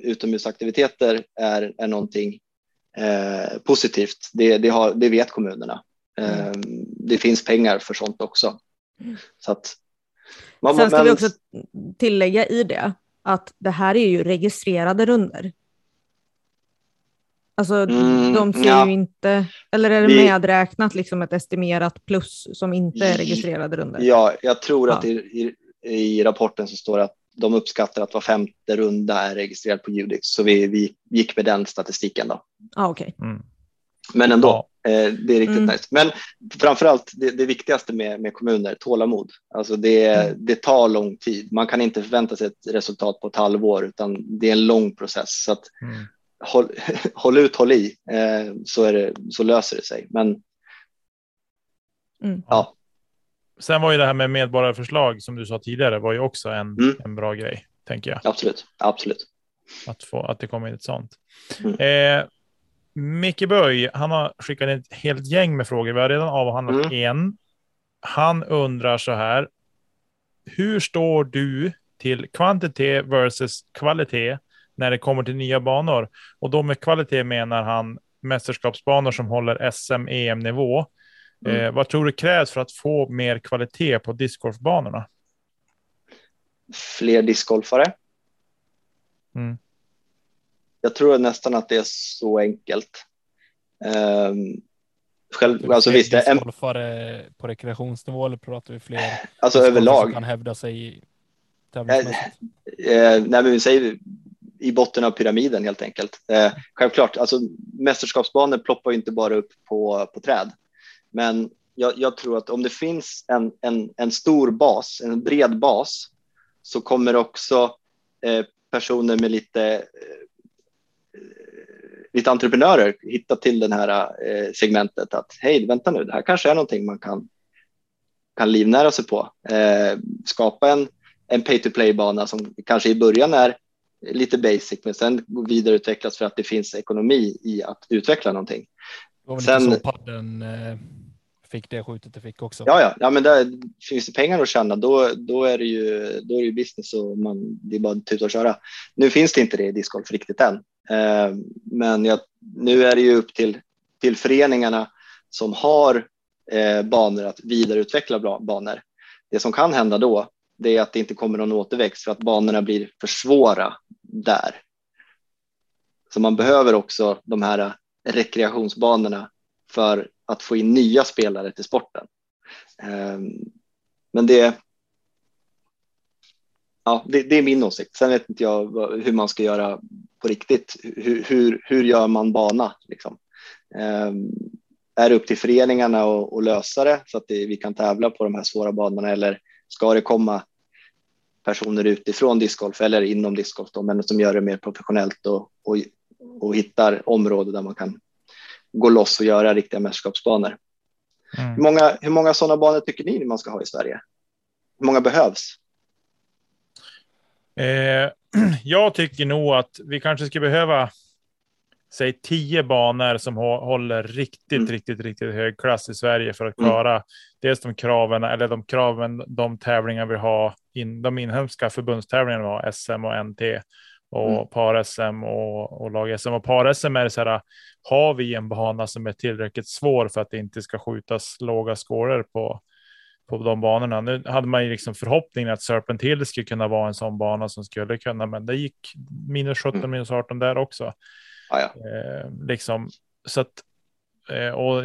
utomhusaktiviteter är, är någonting eh, positivt. Det, det, har, det vet kommunerna. Eh, det finns pengar för sånt också. Så att, man, Sen ska men- vi också tillägga i det att det här är ju registrerade runder. Alltså Mm, de ser ja. ju inte, eller är det medräknat liksom ett estimerat plus som inte är registrerade runder? Ja, jag tror Ja. att i, i, i rapporten så står det att de uppskattar att var femte runda är registrerad på Judix, så vi, vi gick med den statistiken då. Ah, okej. Mm. Men ändå, det är riktigt Mm. nice. Men framför allt det, det viktigaste med, med kommuner, tålamod. Alltså det, Mm. det tar lång tid. Man kan inte förvänta sig ett resultat på ett halvår, utan det är en lång process. Så att Mm. håll, <laughs> håll ut, håll i, eh, så, är det, så löser det sig. Men Mm. ja, Sen var ju det här med medborgarförslag som du sa tidigare var ju också en, Mm. en bra grej, tänker jag. absolut, absolut. Att, få, att det kommer in ett sånt. Mm. Eh, Micke Böj, han har skickat ett helt gäng med frågor. Vi har redan avhandlat Mm. en. Han undrar så här. Hur står du till kvantitet versus kvalitet när det kommer till nya banor? Och då med kvalitet menar han mästerskapsbanor som håller SM-EM-nivå. Mm. Eh, vad tror du krävs för att få mer kvalitet på discgolfbanorna? Fler discgolfare. Mm. Jag tror nästan att det är så enkelt. Um, själv, alltså Fler visst, en, på rekreationsnivå eller pratar vi fler <laughs> alltså överlag. kan hävda sig i- tävlingsmässigt? Eh, nej, men vi säger i botten av pyramiden helt enkelt. Eh, självklart, alltså mästerskapsbanor ploppar inte bara upp på, på träd. Men jag, jag tror att om det finns en, en, en stor bas, en bred bas, så kommer också eh, personer med lite, eh, lite entreprenörer hitta till det här eh, segmentet att hej, vänta nu, det här kanske är någonting man kan, kan livnära sig på. Eh, skapa en, en pay-to-play-bana som kanske i början är lite basic, men sen vidareutvecklas för att det finns ekonomi i att utveckla någonting. Det var väl sen- lite så padden eh, fick det skjutet det fick också. Ja, ja, ja men där finns det pengar att tjäna, då, då, är det ju, då är det ju business och man, det är bara att tuta och köra. Nu finns det inte det i discgolf riktigt än, eh, men jag, nu är det ju upp till, till föreningarna som har eh, banor att vidareutveckla banor. det som kan hända då, det är att det inte kommer någon återväxt för att banorna blir för svåra där. Så man behöver också de här rekreationsbanorna för att få in nya spelare till sporten. Ehm, men det, ja, det, det, är min åsikt. Sen vet inte jag hur man ska göra på riktigt. Hur, hur, hur gör man bana? Liksom? Ehm, är det upp till föreningarna att lösa det så att det, vi kan tävla på de här svåra banorna eller ska det komma personer utifrån discgolf eller inom discgolf då, men som gör det mer professionellt och, och, och hittar områden där man kan gå loss och göra riktiga mästerskapsbanor. Mm. Hur många, hur många sådana banor tycker ni man ska ha i Sverige? Hur många behövs? Eh, <clears throat> jag tycker nog att vi kanske skulle behöva säg tio banor som håller riktigt, mm. riktigt, riktigt hög klass i Sverige för att mm. klara mm. dels de kraven eller de kraven, de tävlingar vi har in de inhemska förbundstävlingarna var SM och NT och mm. par-SM och, och lag-SM och par-SM är det så här. Har vi en bana som är tillräckligt svår för att det inte ska skjutas låga scorer på på de banorna. Nu hade man ju liksom förhoppningen att Serpent Hill skulle kunna vara en sån bana som skulle kunna, men det gick minus 17, mm. minus 18 där också. Ah, ja. eh, liksom så att eh, och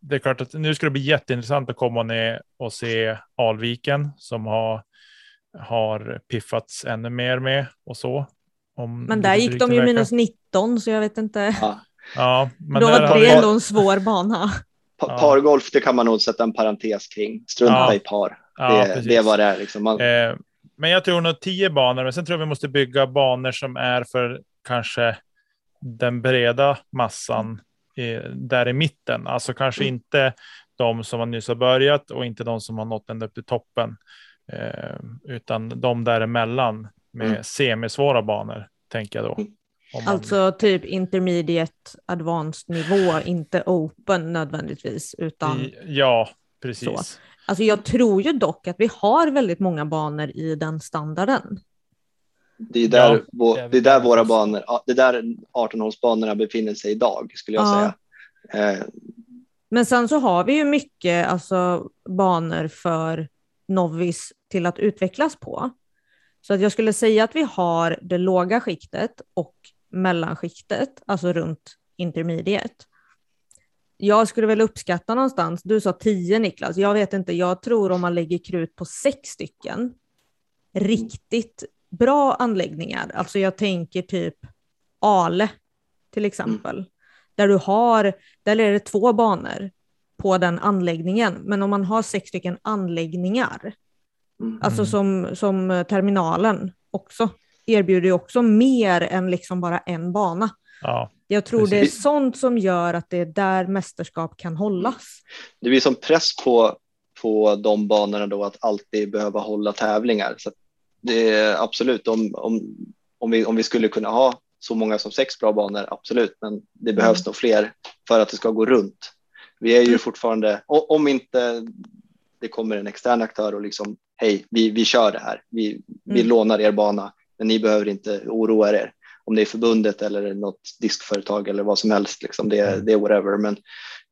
det är klart att nu ska det bli jätteintressant att komma ner och se Alviken som har har piffats ännu mer med och så. Om men där gick de ju minus 19 så jag vet inte. Ja, ja men Då var det ändå en svår bana. Pa pargolf, det kan man nog sätta en parentes kring. Strunta ja. i par. Ja, det, det vad det är. Liksom. Man... Eh, men jag tror nog tio banor, men sen tror jag vi måste bygga banor som är för kanske den breda massan i, där i mitten. Alltså kanske mm. inte de som har nyss har börjat och inte de som har nått ända upp till toppen. Eh, utan de däremellan med mm. semisvåra banor, tänker jag då. Man... Alltså typ intermediate advanced nivå, inte open nödvändigtvis, utan... Ja, precis. Så. Alltså jag tror ju dock att vi har väldigt många banor i den standarden. Det är där, ja, vår, det är där våra banor, det är där 18-hålsbanorna befinner sig idag, skulle jag ja. säga. Eh. Men sen så har vi ju mycket alltså, banor för novis till att utvecklas på. Så att jag skulle säga att vi har det låga skiktet och mellanskiktet, alltså runt intermediate. Jag skulle väl uppskatta någonstans, du sa tio Niklas, jag vet inte, jag tror om man lägger krut på sex stycken riktigt bra anläggningar, alltså jag tänker typ Ale till exempel, där du har, där är det två banor på den anläggningen, men om man har sex stycken anläggningar, mm. alltså som, som terminalen också, erbjuder ju också mer än liksom bara en bana. Ja, jag tror precis. det är sånt som gör att det är där mästerskap kan hållas. Det blir som press på, på de banorna då att alltid behöva hålla tävlingar. Så det är absolut om, om, om, vi, om vi skulle kunna ha så många som sex bra banor, absolut, men det behövs mm. nog fler för att det ska gå runt. Vi är ju mm. fortfarande, om inte det kommer en extern aktör och liksom, hej, vi, vi kör det här, vi, vi mm. lånar er bana, men ni behöver inte oroa er om det är förbundet eller något diskföretag eller vad som helst. Liksom. Det, mm. det är whatever. Men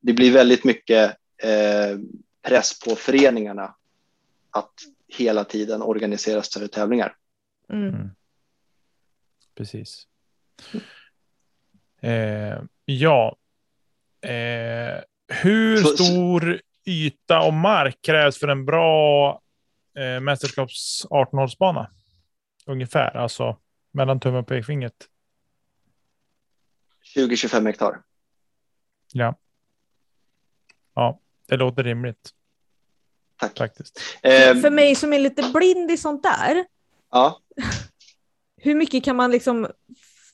det blir väldigt mycket eh, press på föreningarna att hela tiden organisera större tävlingar. Mm. Mm. Precis. Eh, ja. Eh, hur Så, stor yta och mark krävs för en bra eh, mästerskaps 18-hålsbana? ungefär, alltså mellan tummen och pekfingret? 20-25 hektar. Ja. Ja, det låter rimligt. Tack. Faktiskt. Eh, för mig som är lite blind i sånt där. Ja. Hur mycket kan man liksom,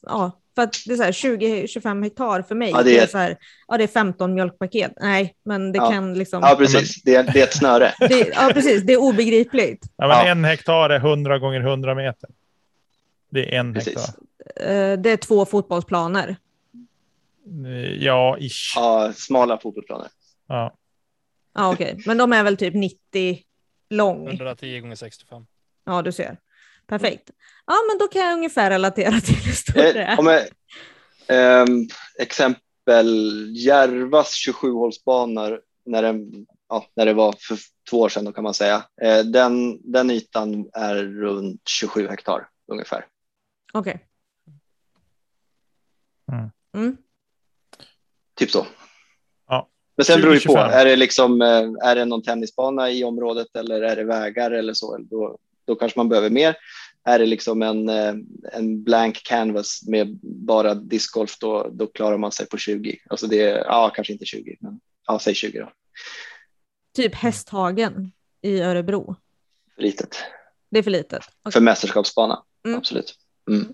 ja, för att det är 20-25 hektar för mig. Ja, det är, det är, så här, ja, det är 15 mjölkpaket. Nej, men det ja. kan liksom. Ja, precis. Det är, det är ett snöre. det, ja, precis. Det är obegripligt. Ja, men En hektar är 100 gånger 100 meter. Det är en precis. hektar. Eh, det är två fotbollsplaner. Eh, ja, ish. Ja, smala fotbollsplaner. Ja. Ja, okej. Okay. Men de är väl typ 90 lång? 110 gånger 65. Ja, du ser. Perfekt. Ja, men då kan jag ungefär relatera till hur stor det är. Eh, eh, exempel Järvas 27-hålsbanor när den ja, när det var för två år sedan då kan man säga. Eh, den, den ytan är runt 27 hektar ungefär. Okej. Mm. Mm. Typ så. Ja. Men sen beror det på. 20-25. Är det, liksom, eh, är det någon tennisbana i området eller är det vägar eller så? Då, då kanske man behöver mer. Är det liksom en, eh, en blank canvas med bara discgolf då, då klarar man sig på 20. Alltså det är, ja, kanske inte 20, men ja, säg 20 då. Typ Hästhagen i Örebro. För litet. Det är för litet. Okej. För mästerskapsbana, Mm. absolut. Mm.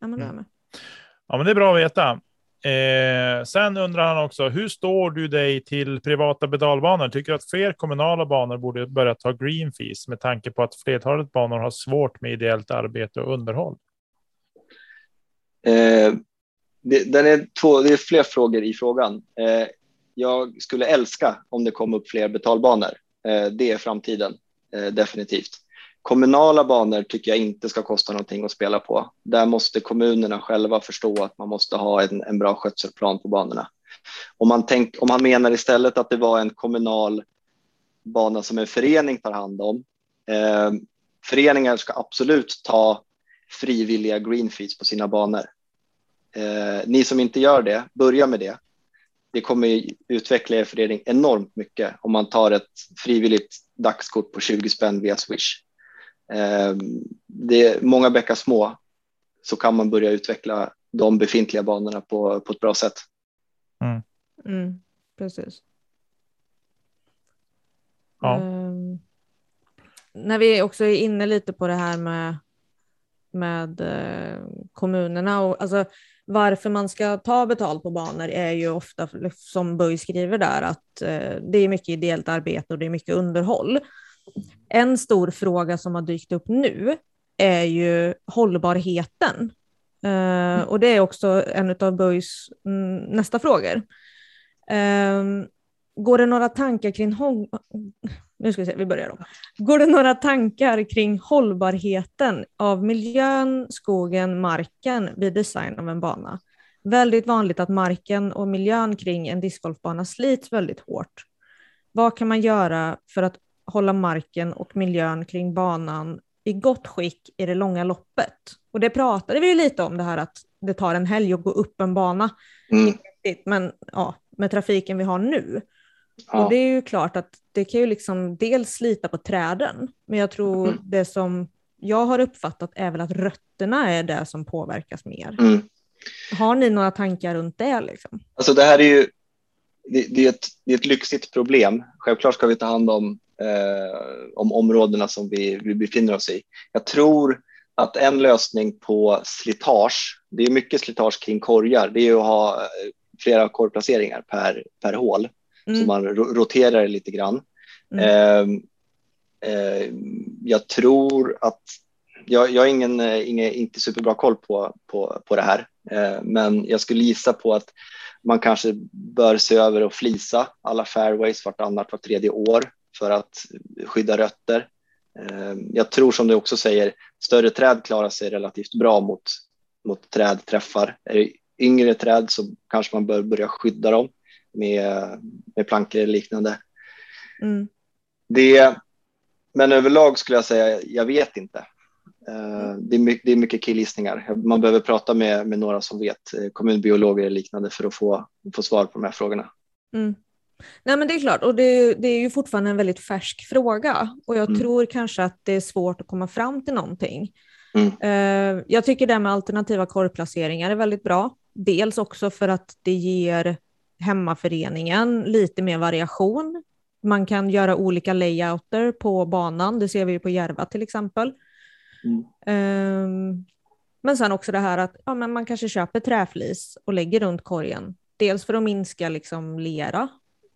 Ja, men då är jag med. Ja, men det är bra att veta. Eh, sen undrar han också, hur står du dig till privata pedalbanor? Tycker du att fler kommunala banor borde börja ta green fees med tanke på att flertalet banor har svårt med ideellt arbete och underhåll? Eh, det, den är två, det är fler frågor i frågan. Eh, jag skulle älska om det kom upp fler betalbanor. Eh, det är framtiden, eh, definitivt. Kommunala banor tycker jag inte ska kosta någonting att spela på. Där måste kommunerna själva förstå att man måste ha en, en bra skötselplan på banorna. Om man, tänk, om man menar istället att det var en kommunal bana som en förening tar hand om. Eh, föreningar ska absolut ta frivilliga green fees på sina banor. Eh, ni som inte gör det, börja med det. Det kommer utveckla er förening enormt mycket om man tar ett frivilligt dagskort på 20 spänn via Swish. Eh, det är många bäckar små så kan man börja utveckla de befintliga banorna på, på ett bra sätt. Mm, precis. Ja. Ehm, när vi också är inne lite på det här med, med eh, kommunerna och alltså, varför man ska ta betalt på banor är ju ofta, som Böj skriver där, att eh, det är mycket ideellt arbete och det är mycket underhåll. En stor fråga som har dykt upp nu är ju hållbarheten. Eh, och det är också en av Böjs mm, nästa frågor. Ehm, går det några tankar kring håll... nu ska vi se, vi börjar om. Går det några tankar kring hållbarheten av miljön, skogen, marken vid design av en bana? Väldigt vanligt att marken och miljön kring en discgolfbana slits väldigt hårt. Vad kan man göra för att hålla marken och miljön kring banan i gott skick i det långa loppet? Och det pratade vi ju lite om det här att det tar en helg att gå upp en bana Mm. men ja, med trafiken vi har nu. Ja. Och det är ju klart att det kan ju liksom dels slita på träden, men jag tror Mm. det som jag har uppfattat är väl att rötterna är det som påverkas mer. Mm. Har ni några tankar runt det? Liksom? Alltså det här är ju det, det, är ett, det är ett lyxigt problem. Självklart ska vi ta hand om, eh, om områdena som vi, vi befinner oss i. Jag tror att en lösning på slitage, det är mycket slitage kring korgar, det är att ha eh, flera korgplaceringar per, per hål. Så Mm. man ro- roterar det lite grann. Mm. Eh, eh, jag tror att jag, jag har ingen, eh, ingen, inte superbra koll på, på, på det här, eh, men jag skulle gissa på att man kanske bör se över och flisa alla fairways vartannat, vart tredje år för att skydda rötter. Eh, jag tror som du också säger, större träd klarar sig relativt bra mot, mot trädträffar. Är det yngre träd så kanske man bör börja skydda dem med, med plankor eller liknande. Mm. Det, men överlag skulle jag säga, jag vet inte. Eh, Det är mycket, det är mycket killgissningar. Man behöver prata med, med några som vet, eh, kommunbiologer eller liknande för att få, få svar på de här frågorna. Mm. Nej men det är klart, och det, är- det är ju fortfarande en väldigt färsk fråga och jag Mm. tror kanske att det är svårt att komma fram till någonting. Mm. Eh, jag tycker det med alternativa korgplaceringar är väldigt bra. Dels också för att det ger hemmaföreningen lite mer variation. Man kan göra olika layouter på banan, det ser vi ju på Järva till exempel. Mm. Ehm, men sen också det här att ja, men man kanske köper träflis och lägger runt korgen. Dels för att minska liksom lera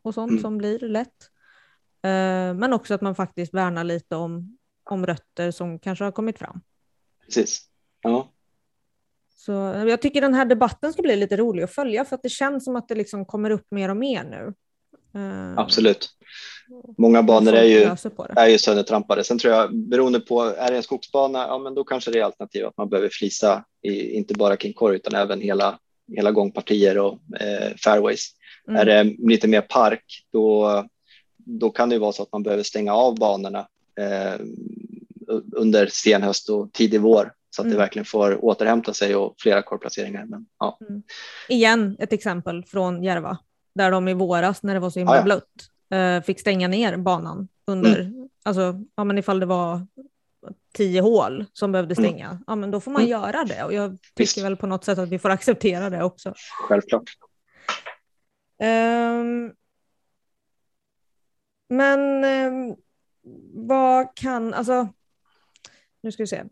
och sånt Mm. som blir lätt. Ehm, men också att man faktiskt värnar lite om, om rötter som kanske har kommit fram. Precis. Ja. Så jag tycker den här debatten ska bli lite rolig att följa för att det känns som att det liksom kommer upp mer och mer nu. Ehm, Absolut. Många banor är ju, är ju söndertrampade. Sen tror jag, beroende på, är det en skogsbana, ja men då kanske det är alternativ att man behöver flisa, i, inte bara kring korg utan även hela, hela gångpartier och eh, fairways. Mm. Är det lite mer park, då, då kan det ju vara så att man behöver stänga av banorna eh, under sen höst och tidig vår så att Mm. det verkligen får återhämta sig och flera korvplaceringar. Men, ja. Igen ett exempel från Järva där de i våras när det var så himla Ja, ja. blött eh, fick stänga ner banan under, alltså ja men ifall det var tio hål som behövde Mm. stänga, ja men då får man Mm. göra det och jag tycker Visst. väl på något sätt att vi får acceptera det också. Självklart. Ehm, men ehm, vad kan, alltså, nu ska vi se.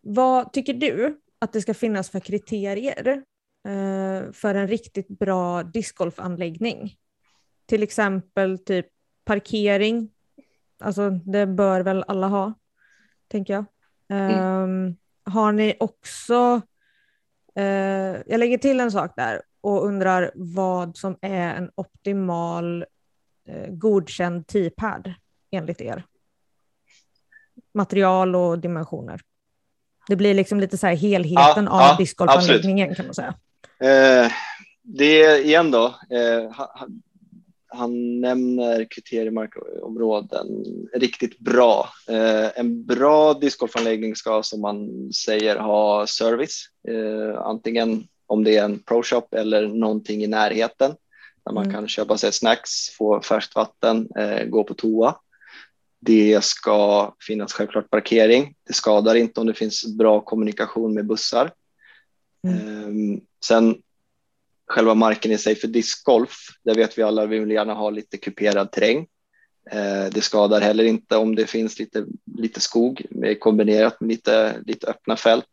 Vad tycker du att det ska finnas för kriterier eh, för en riktigt bra discgolfanläggning? Till exempel typ parkering. Alltså det bör väl alla ha, tänker jag. Ehm, har ni också, eh, jag lägger till en sak där och undrar vad som är en optimal eh, godkänd T-pad enligt er? Material och dimensioner. Det blir liksom lite så här helheten Ja, av ja, discgolfanläggningen kan man säga. Eh, det igen då. Eh, han, nämner kriteriemarkområden riktigt bra. Eh, en bra discgolfanläggning ska som man säger ha service, eh, antingen om det är en pro shop eller någonting i närheten där man Mm. kan köpa sig snacks, få färskt vatten, eh, gå på toa. Det ska finnas självklart parkering. Det skadar inte om det finns bra kommunikation med bussar. Ehm, sen själva marken i sig för discgolf, där vet vi alla, vi vill gärna ha lite kuperad terräng. Eh, det skadar heller inte om det finns lite, lite skog kombinerat med lite, lite öppna fält.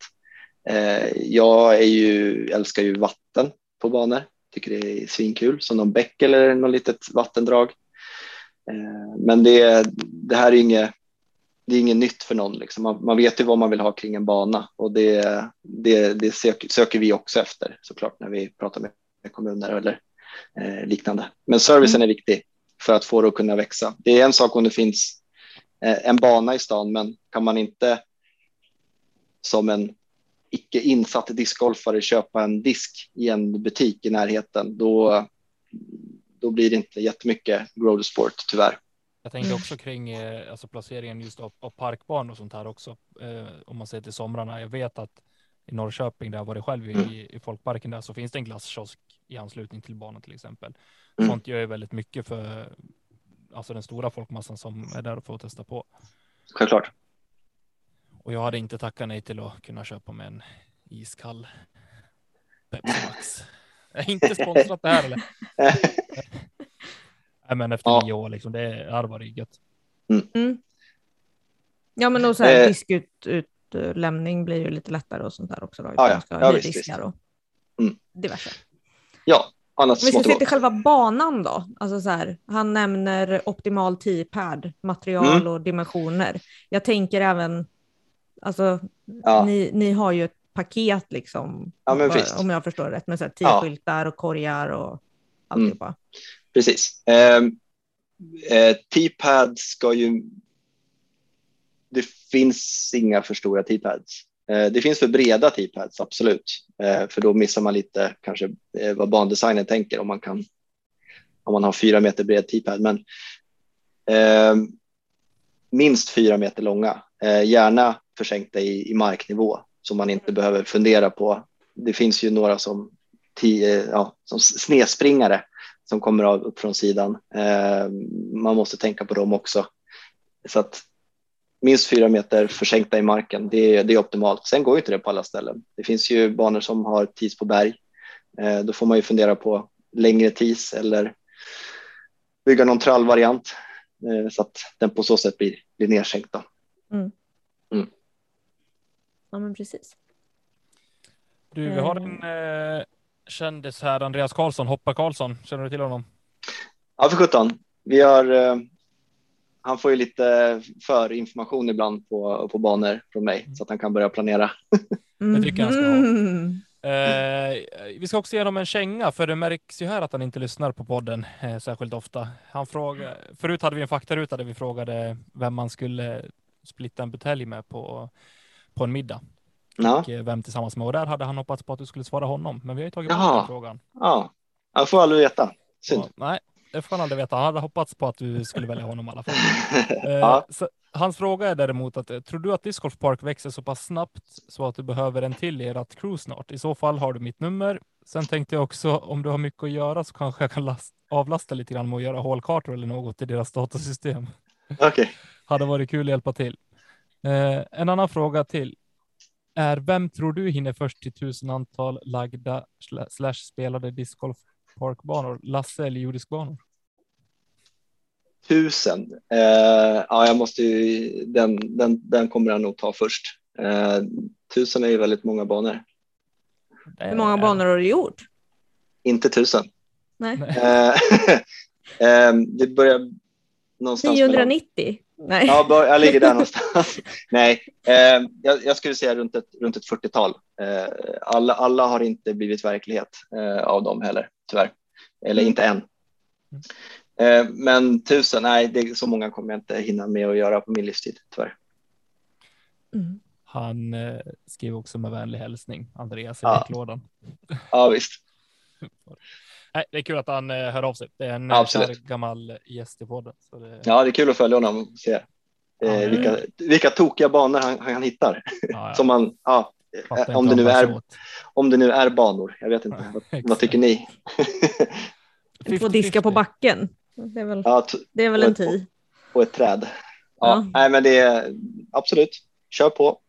Eh, jag är ju, älskar ju vatten på banor, tycker det är svinkul, som någon bäck eller något litet vattendrag. Eh, men det, det här är inget, det är inget nytt för någon. Liksom. Man, man vet ju vad man vill ha kring en bana och det, det, det söker, söker vi också efter såklart när vi pratar med kommuner eller eh, liknande. Men servicen är viktig för att få det att kunna växa. Det är en sak om det finns eh, en bana i stan, men kan man inte som en icke insatt discgolfare köpa en disk i en butik i närheten, då, då blir det inte jättemycket road sport tyvärr. Jag tänkte också kring eh, alltså placeringen just av, av parkbanor och sånt här också. Eh, om man ser till somrarna. Jag vet att i Norrköping, där jag varit själv i, Mm. i, i folkparken där, så finns det en glasskiosk i anslutning till banan till exempel. Mm. Sånt gör ju väldigt mycket för alltså den stora folkmassan som är där och får testa på. Självklart. Och jag hade inte tackat nej till att kunna köpa med en iskall Pepsi Max. Jag är inte sponsrat det här eller? <laughs> Nej, men efter Ja. nio år liksom, det är arvar gött. Ja men och så här Eh. Diskutlämning blir ju lite lättare och sånt där också. Då, Ja, ja. ska Ja, visst, visst. och Mm. diverse. Ja, annat Om vi ska se till själva banan då. Alltså så här, han nämner optimal T-pad, material Mm. och dimensioner. Jag tänker även, alltså Ja. ni, ni har ju ett paket liksom. Ja, visst. Om jag förstår rätt med så här. T-skyltar och korgar och alltihopa. Precis. Eh, eh, T-pad ska ju... Det finns inga för stora T-pads. Eh, det finns för breda T-pads, absolut. Eh, för då missar man lite kanske eh, vad bandesignen tänker om man kan om man har fyra meter bred T-pad. Men eh, minst fyra meter långa. Eh, gärna försänkta i, i marknivå så man inte behöver fundera på. Det finns ju några som, tio, ja, som snedspringare som kommer av upp från sidan. Eh, man måste tänka på dem också. Så att minst fyra meter försänkta i marken, det är, det är optimalt. Sen går ju inte det på alla ställen. Det finns ju banor som har tis på berg. Eh, då får man ju fundera på längre tis eller bygga någon trallvariant eh, så att den på så sätt blir, blir nedsänkt. Då. Ja men precis. Du, vi har en eh, kändis här, Andreas Karlsson, Hoppa Karlsson. Känner du till honom? Ja, för sjutton. Vi har, eh, han får ju lite förinformation ibland på, på banor från mig så att han kan börja planera. Det tycker jag han ska ha. Mhm. Eh, vi ska också ge honom en känga, för det märks ju här att han inte lyssnar på podden eh, särskilt ofta. Han frågade, förut hade vi en faktaruta där vi frågade vem man skulle splitta en butelj med på, på en middag. Ja, Och eh, vem tillsammans med. Och där hade han hoppats på att du skulle svara honom. Men vi har ju tagit bort den frågan. ja. Han får aldrig veta. Synd. Så, nej, det får han aldrig veta. Han hade hoppats på att du skulle välja honom i alla fall. <laughs> Eh, Ja. så, hans fråga är däremot att eh, tror du att Disc Golf Park växer så pass snabbt så att du behöver en till i ert crew snart? I så fall har du mitt nummer. Sen tänkte jag också om du har mycket att göra så kanske jag kan last, avlasta lite grann med att göra hålkartor eller något i deras datasystem. Okej. <laughs> Hade varit kul att hjälpa till. Eh, en annan fråga till är vem tror du hinner först till tusen antal lagda sla- slash spelade Disc Golf Park-banor? Lasse eller jordiskbanor? Tusen. Eh, ja, jag måste ju, den, den, den kommer jag nog ta först. Eh, tusen är ju väldigt många banor. Hur många banor har du gjort? Inte tusen. Nej. Eh, <laughs> eh, det börjar någonstans mellan- 990? Nej. Ja, bör, jag ligger där <laughs> någonstans. Nej, eh, jag, jag skulle säga runt ett, runt ett 40-tal. Eh, alla, alla har inte blivit verklighet eh, av dem heller, tyvärr. Eller inte än. Eh, men tusen, nej, det, är så många kommer jag inte hinna med att göra på min livstid, tyvärr. Mm. Han eh, skrev också med vänlig hälsning, Andreas i Ja. ja. Ja, visst. <laughs> Nej, det är kul att han eh, hör av sig. Det är en Absolut. kär gammal gäst i podden. Så det, Ja, det är kul att följa honom och se Ja, eh, vilka, vilka tokiga banor han, han hittar. ja, ja, <laughs> Som man, ja, fattar eh, om, det nu är, åt. om det nu är banor. Jag vet inte. Vad, vad tycker ni? Två diskar på 50-50. backen. Det är väl, ja, det är väl en tid. på ett träd. Ja, Ja. Nej, men det är absolut. Kör på.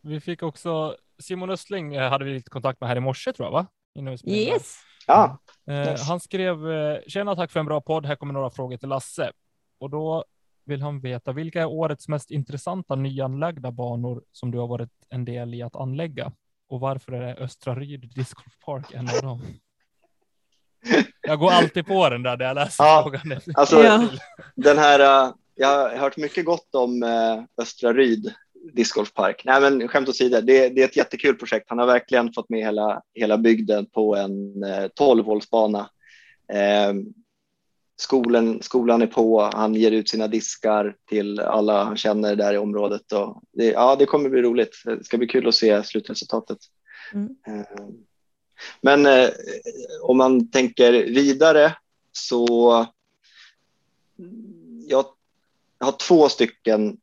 Vi fick också Simon Östling eh, hade vi lite kontakt med här i morse tror jag, va? Innan vi spelade. Yes. Ja, Eh, Yes. Han skrev eh, tjena tack för en bra podd. Här kommer några frågor till Lasse och då vill han veta vilka är årets mest intressanta nyanlagda banor som du har varit en del i att anlägga och varför är Östra Ryd Disc Golf Park en av dem? <laughs> Jag går alltid på den där när jag läser Ja, frågan. alltså Ja. den här. eh, Jag har hört mycket gott om Östra Ryd discgolfpark. Nej, men skämt åsido, det, det är ett jättekul projekt. Han har verkligen fått med hela, hela bygden på en eh, 12-hålsbana. Eh, skolan, skolan är på, han ger ut sina diskar till alla han känner där i området. Och det, ja, det kommer bli roligt. Det ska bli kul att se slutresultatet. Mm. Eh, Men eh, om man tänker vidare så jag har två stycken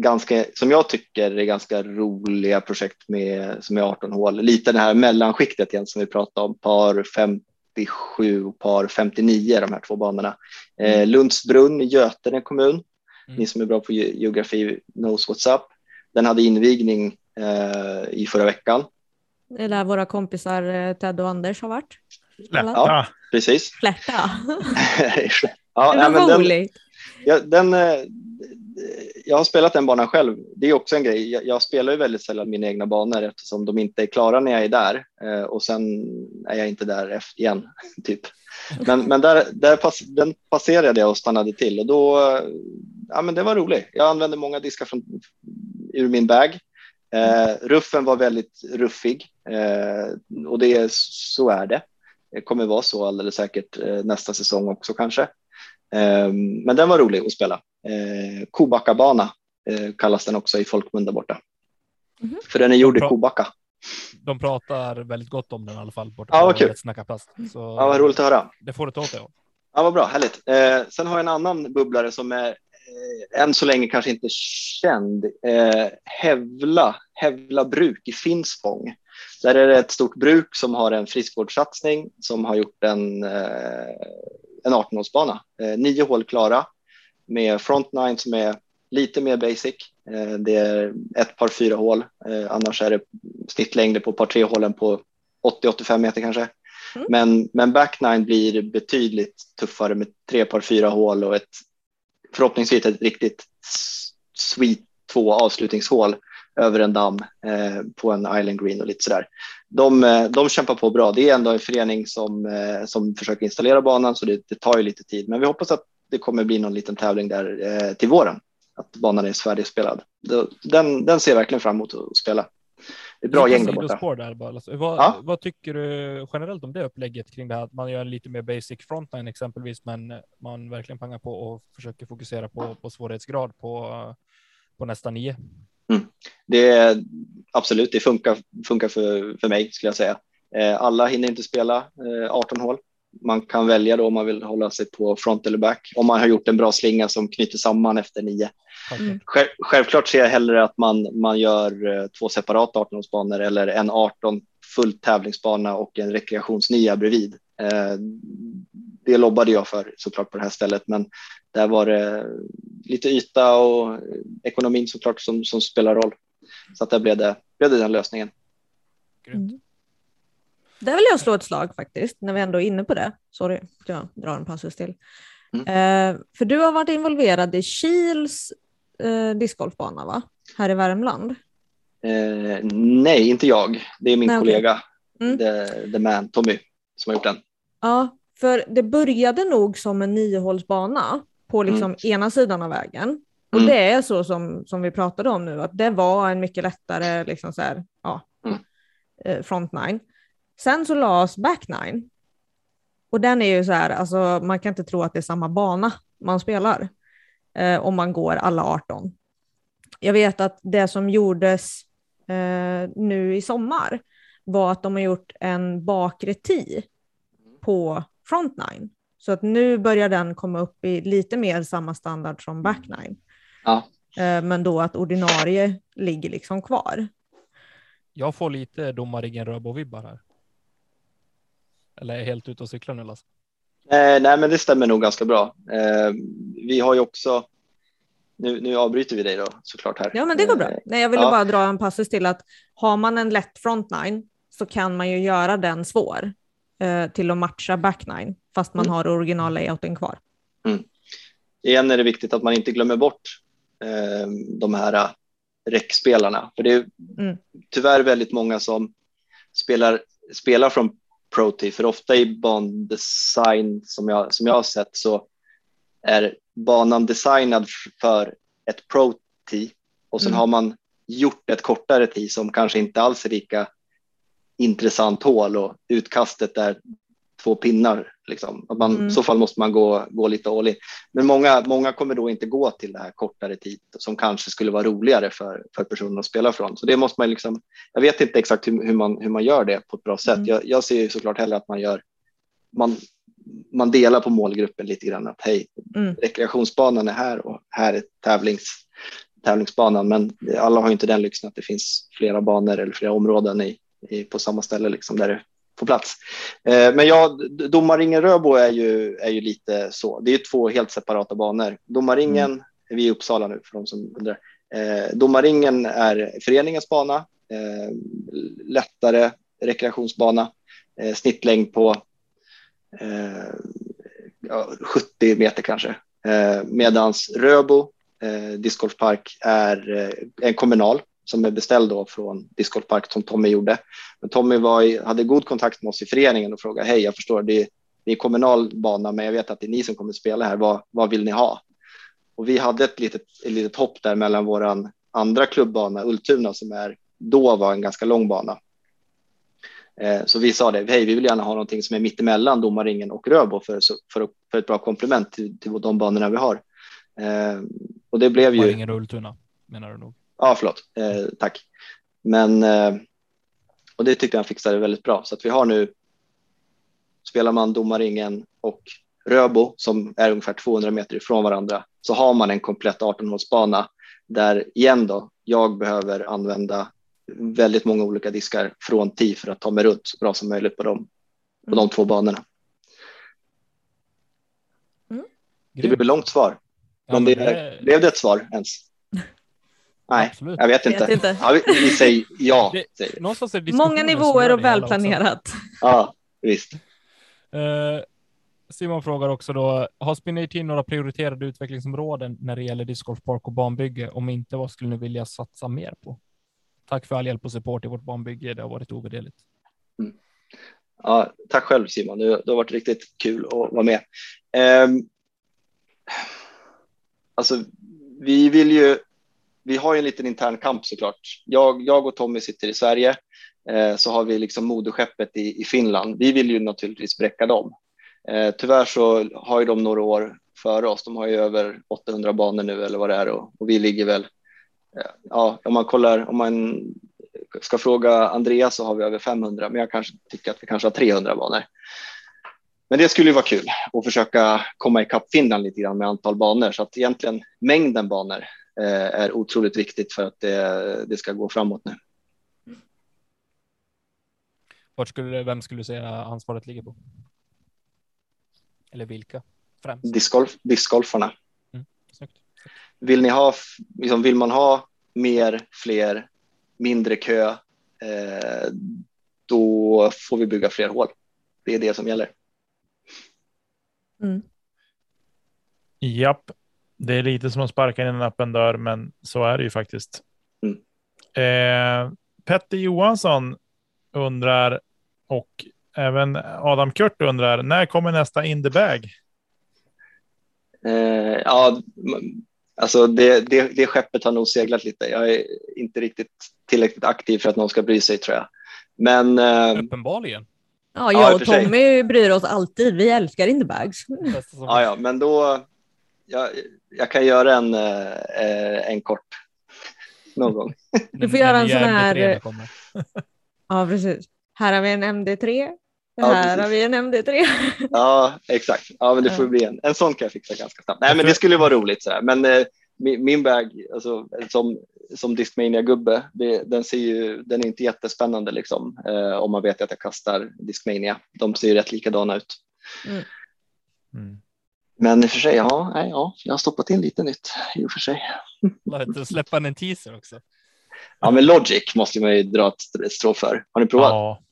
ganska, som jag tycker är ganska roliga projekt med, som är 18 hål. Lite det här mellanskiktet igen som vi pratade om, par 57 och par 59, de här två banorna. Eh, Lundsbrunn i Götene kommun, Mm. ni som är bra på ge- geografi knows what's up. Den hade invigning eh, i förra veckan. Det är där våra kompisar eh, Ted och Anders har varit. Lätta. Ja. Precis. Flärta. <laughs> ja, det nej, var men den, roligt. Ja, den, eh, jag har spelat den banan själv. Det är också en grej. Jag, jag spelar ju väldigt sällan mina egna banor eftersom de inte är klara när jag är där eh, och sen är jag inte där igen. <laughs> Typ. Men, men där, där pass, den passerade jag och stannade till och då, eh, ja men det var roligt. Jag använde många diskar från, ur min bag. Eh, ruffen var väldigt ruffig eh, och det, så är det. Det kommer vara så alldeles säkert eh, nästa säsong också kanske. Eh, men den var rolig att spela. Eh, Kobackabana eh, kallas den också i folkmun där borta. Mhm. För den är gjord i. Kobacka. De pratar väldigt gott om den i alla fall. Borta Ja, vad kul. Let's Snacka plast. Så Ja, vad roligt att höra. Det får du ta åt dig av. Ja, vad bra, härligt. Eh, sen har jag en annan bubblare som är eh, än så länge kanske inte känd. Eh, Hävla, Hävla bruk i Finspång. Där är det ett stort bruk som har en friskvårdssatsning som har gjort en, eh, en 18-hålsbana. Eh, nio hål klara med front nine som är lite mer basic. Eh, det är ett par fyra hål. Eh, annars är det snittlängder på par tre hålen på 80-85 meter kanske. Mm. Men, men back nine blir betydligt tuffare med tre par fyra hål och ett förhoppningsvis ett riktigt sweet två avslutningshål över en damm eh, på en island green och lite sådär. De, eh, de kämpar på bra. Det är ändå en förening som, eh, som försöker installera banan så det, det tar ju lite tid. Men vi hoppas att det kommer bli någon liten tävling där eh, till våren. Att banan är färdigspelad. Den, den ser jag verkligen fram emot att spela. Det är bra gäng där borta. Där bara. Alltså, vad, Ja. vad tycker du generellt om det upplägget kring det här? Att man gör en lite mer basic frontline exempelvis, men man verkligen pangar på och försöker fokusera på, på svårighetsgrad på, på nästa nio. Det är, absolut, det funkar, funkar för, för mig skulle jag säga. Eh, alla hinner inte spela eh, 18 hål. man kan välja då om man vill hålla sig på front eller back. Om man har gjort en bra slinga som knyter samman efter nio. Mm. Själv, självklart ser jag hellre att man, man gör eh, två separata 18-hålsbanor eller en 18 fullt tävlingsbana och en rekreationsnia bredvid. Det lobbade jag för såklart på det här stället, men där var det lite yta och ekonomin såklart som, som spelar roll. Så att där blev det, blev det den lösningen. Grymt. Mm. Där vill jag slå ett slag faktiskt, när vi ändå är inne på det. Sorry, att jag drar en passus till. Mm. Eh, för du har varit involverad i Kils eh, discgolfbana, va? Här i Värmland. Eh, nej, inte jag. Det är min Nej, kollega, Mm. the, the man, Tommy, som har gjort den. Ja, för det började nog som en niohålsbana på liksom ena sidan av vägen. Och Mm. det är så som, som vi pratade om nu, att det var en mycket lättare liksom så här, ja, Mm. eh, front nine. Sen så lades back nine. Och den är ju så här, alltså man kan inte tro att det är samma bana man spelar eh, om man går alla 18. Jag vet att det som gjordes eh, nu i sommar var att de har gjort en bakre tee på front nine. Så att nu börjar den komma upp i lite mer samma standard som back nine. Ja. Eh, Men då att ordinarie ligger liksom kvar. Jag får lite domarringen Röbo-vibbar här. Eller är jag helt ute och cyklar nu Lasse? Eh, nej, men det stämmer nog ganska bra. Eh, vi har ju också, nu, nu avbryter vi dig då såklart här. Ja, men det går bra. Eh, Nej, jag ville ja. bara dra en passus till att har man en lätt front nine så kan man ju göra den svår eh, till att matcha back nine fast man Mm. har original layouten kvar. igen är det viktigt att man inte glömmer bort eh, de här eh, räckspelarna. För det är Mm. tyvärr väldigt många som spelar, spelar från Pro Tee, för ofta i bandesign som jag, som jag har sett så är banan designad för ett Pro Tee och sen Mm. har man gjort ett kortare tee som kanske inte alls är lika intressant hål och utkastet är två pinnar. Liksom. Att man, Mm. I så fall måste man gå, gå lite all in. Men många, många kommer då inte gå till det här kortare tid som kanske skulle vara roligare för, för personen att spela från. Så det måste man liksom, jag vet inte exakt hur, hur, man, hur man gör det på ett bra sätt. Mm. Jag, jag ser ju såklart hellre att man gör, man, man delar på målgruppen lite grann. Att hej, Mm. rekreationsbanan är här och här är tävlings, tävlingsbanan. Men alla har inte den lyxen att det finns flera banor eller flera områden i, i, på samma ställe liksom där det får plats. Eh, men ja, d- domarringen Röbo är ju, är ju lite så. Det är ju två helt separata banor. Domarringen, vi är i Uppsala nu för de som undrar. Eh, domarringen är föreningens bana, eh, lättare rekreationsbana, snittlängd på eh, ja, 70 meter kanske. Medans Röbo discgolfpark är en kommunal som är beställd då från discgolfpark som Tommy gjorde. Men Tommy var i, hade god kontakt med oss i föreningen och frågade hej, jag förstår det är, det är kommunal bana, men jag vet att det är ni som kommer spela här. Vad, vad vill ni ha? Och vi hade ett litet, ett litet hopp där mellan våran andra klubbbana Ultuna som är då var en ganska lång bana. Eh, Så vi sa det, hej, vi vill gärna ha någonting som är mittemellan domarringen och Röbo för, för, för ett bra komplement till, till de banorna vi har. Eh, Och det blev ju... Maringen och Ultuna menar du nog. Ja, förlåt. Eh, tack. Men eh, och det tyckte jag han fixade väldigt bra. Så att vi har nu spelar man domarringen och Röbo som är ungefär 200 meter ifrån varandra så har man en komplett 18-hålsbana där igen då jag behöver använda väldigt många olika diskar från TI för att ta mig runt så bra som möjligt på de, på de två banorna. Det blev ett långt svar. Ja, men det, det- blev det ett svar ens? Nej, Absolut. jag vet inte. Vet inte. Ja, vi, vi säger ja. Det- Säger vi. Någonstans är det diskussionen Många nivåer och välplanerat. Ja, visst. Eh, Simon frågar också då, har Spinner Team några prioriterade utvecklingsområden när det gäller discgolfpark och banbygge? Om inte, vad skulle ni vilja satsa mer på? Tack för all hjälp och support i vårt banbygge. Det har varit ovärderligt. Ja, tack själv Simon, det, det har varit riktigt kul att vara med. Ehm, alltså, vi vill ju, vi har ju en liten intern kamp såklart. Jag, jag och Tommy sitter i Sverige, eh, så har vi liksom moderskeppet i, i Finland. Vi vill ju naturligtvis bräcka dem. Eh, tyvärr så har ju de några år före oss. De har ju över 800 banor nu eller vad det är och, och vi ligger väl, eh, ja, om man kollar, om man ska fråga Andreas så har vi över 500, men jag kanske tycker att vi kanske har 300 banor. men det skulle ju vara kul att försöka komma ikapp Finland lite grann med antal banor så att egentligen mängden banor är otroligt viktigt för att det, det ska gå framåt nu. Vart skulle, vem skulle du säga ansvaret ligger på? Eller vilka främst? Discgolf, discgolfarna. Snyggt. Vill, ni ha, liksom, vill man ha mer, fler, mindre kö, eh, då får vi bygga fler hål. Det är det som gäller. Mm. Japp, det är lite som att sparka in en öppen dörr, men så är det ju faktiskt. Mm. Eh, Petter Johansson undrar och även Adam Kurt undrar när kommer nästa in the bag? Eh, ja, alltså det, det, det skeppet har nog seglat lite. Jag är inte riktigt tillräckligt aktiv för att någon ska bry sig tror jag. Men eh, Uppenbarligen. Ja, Ja, jag och sig. Tommy bryr oss alltid. Vi älskar Interbags. Ja, ja, men då. Jag, jag kan göra en, eh, en kort någon gång. <laughs> Du får göra en sån här-. <laughs> Ja, precis. Här har vi en MD3. Ja, här precis. har vi en MD3. <laughs> Ja, exakt. Ja, men det får bli en. En sån kan jag fixa ganska snabbt. Nej, men det skulle vara roligt. Så här. Men eh, min, min bag, alltså, som, som Discmania-gubbe, den, ser ju, den är inte jättespännande liksom, eh, om man vet att jag kastar Discmania. De ser ju rätt likadana ut. Mm. Men i och för sig, ja, nej, ja, jag har stoppat in lite nytt i och för sig. Låt släppa en teaser också. Ja, men Logic måste man ju dra ett strå för. Har ni provat? Ja,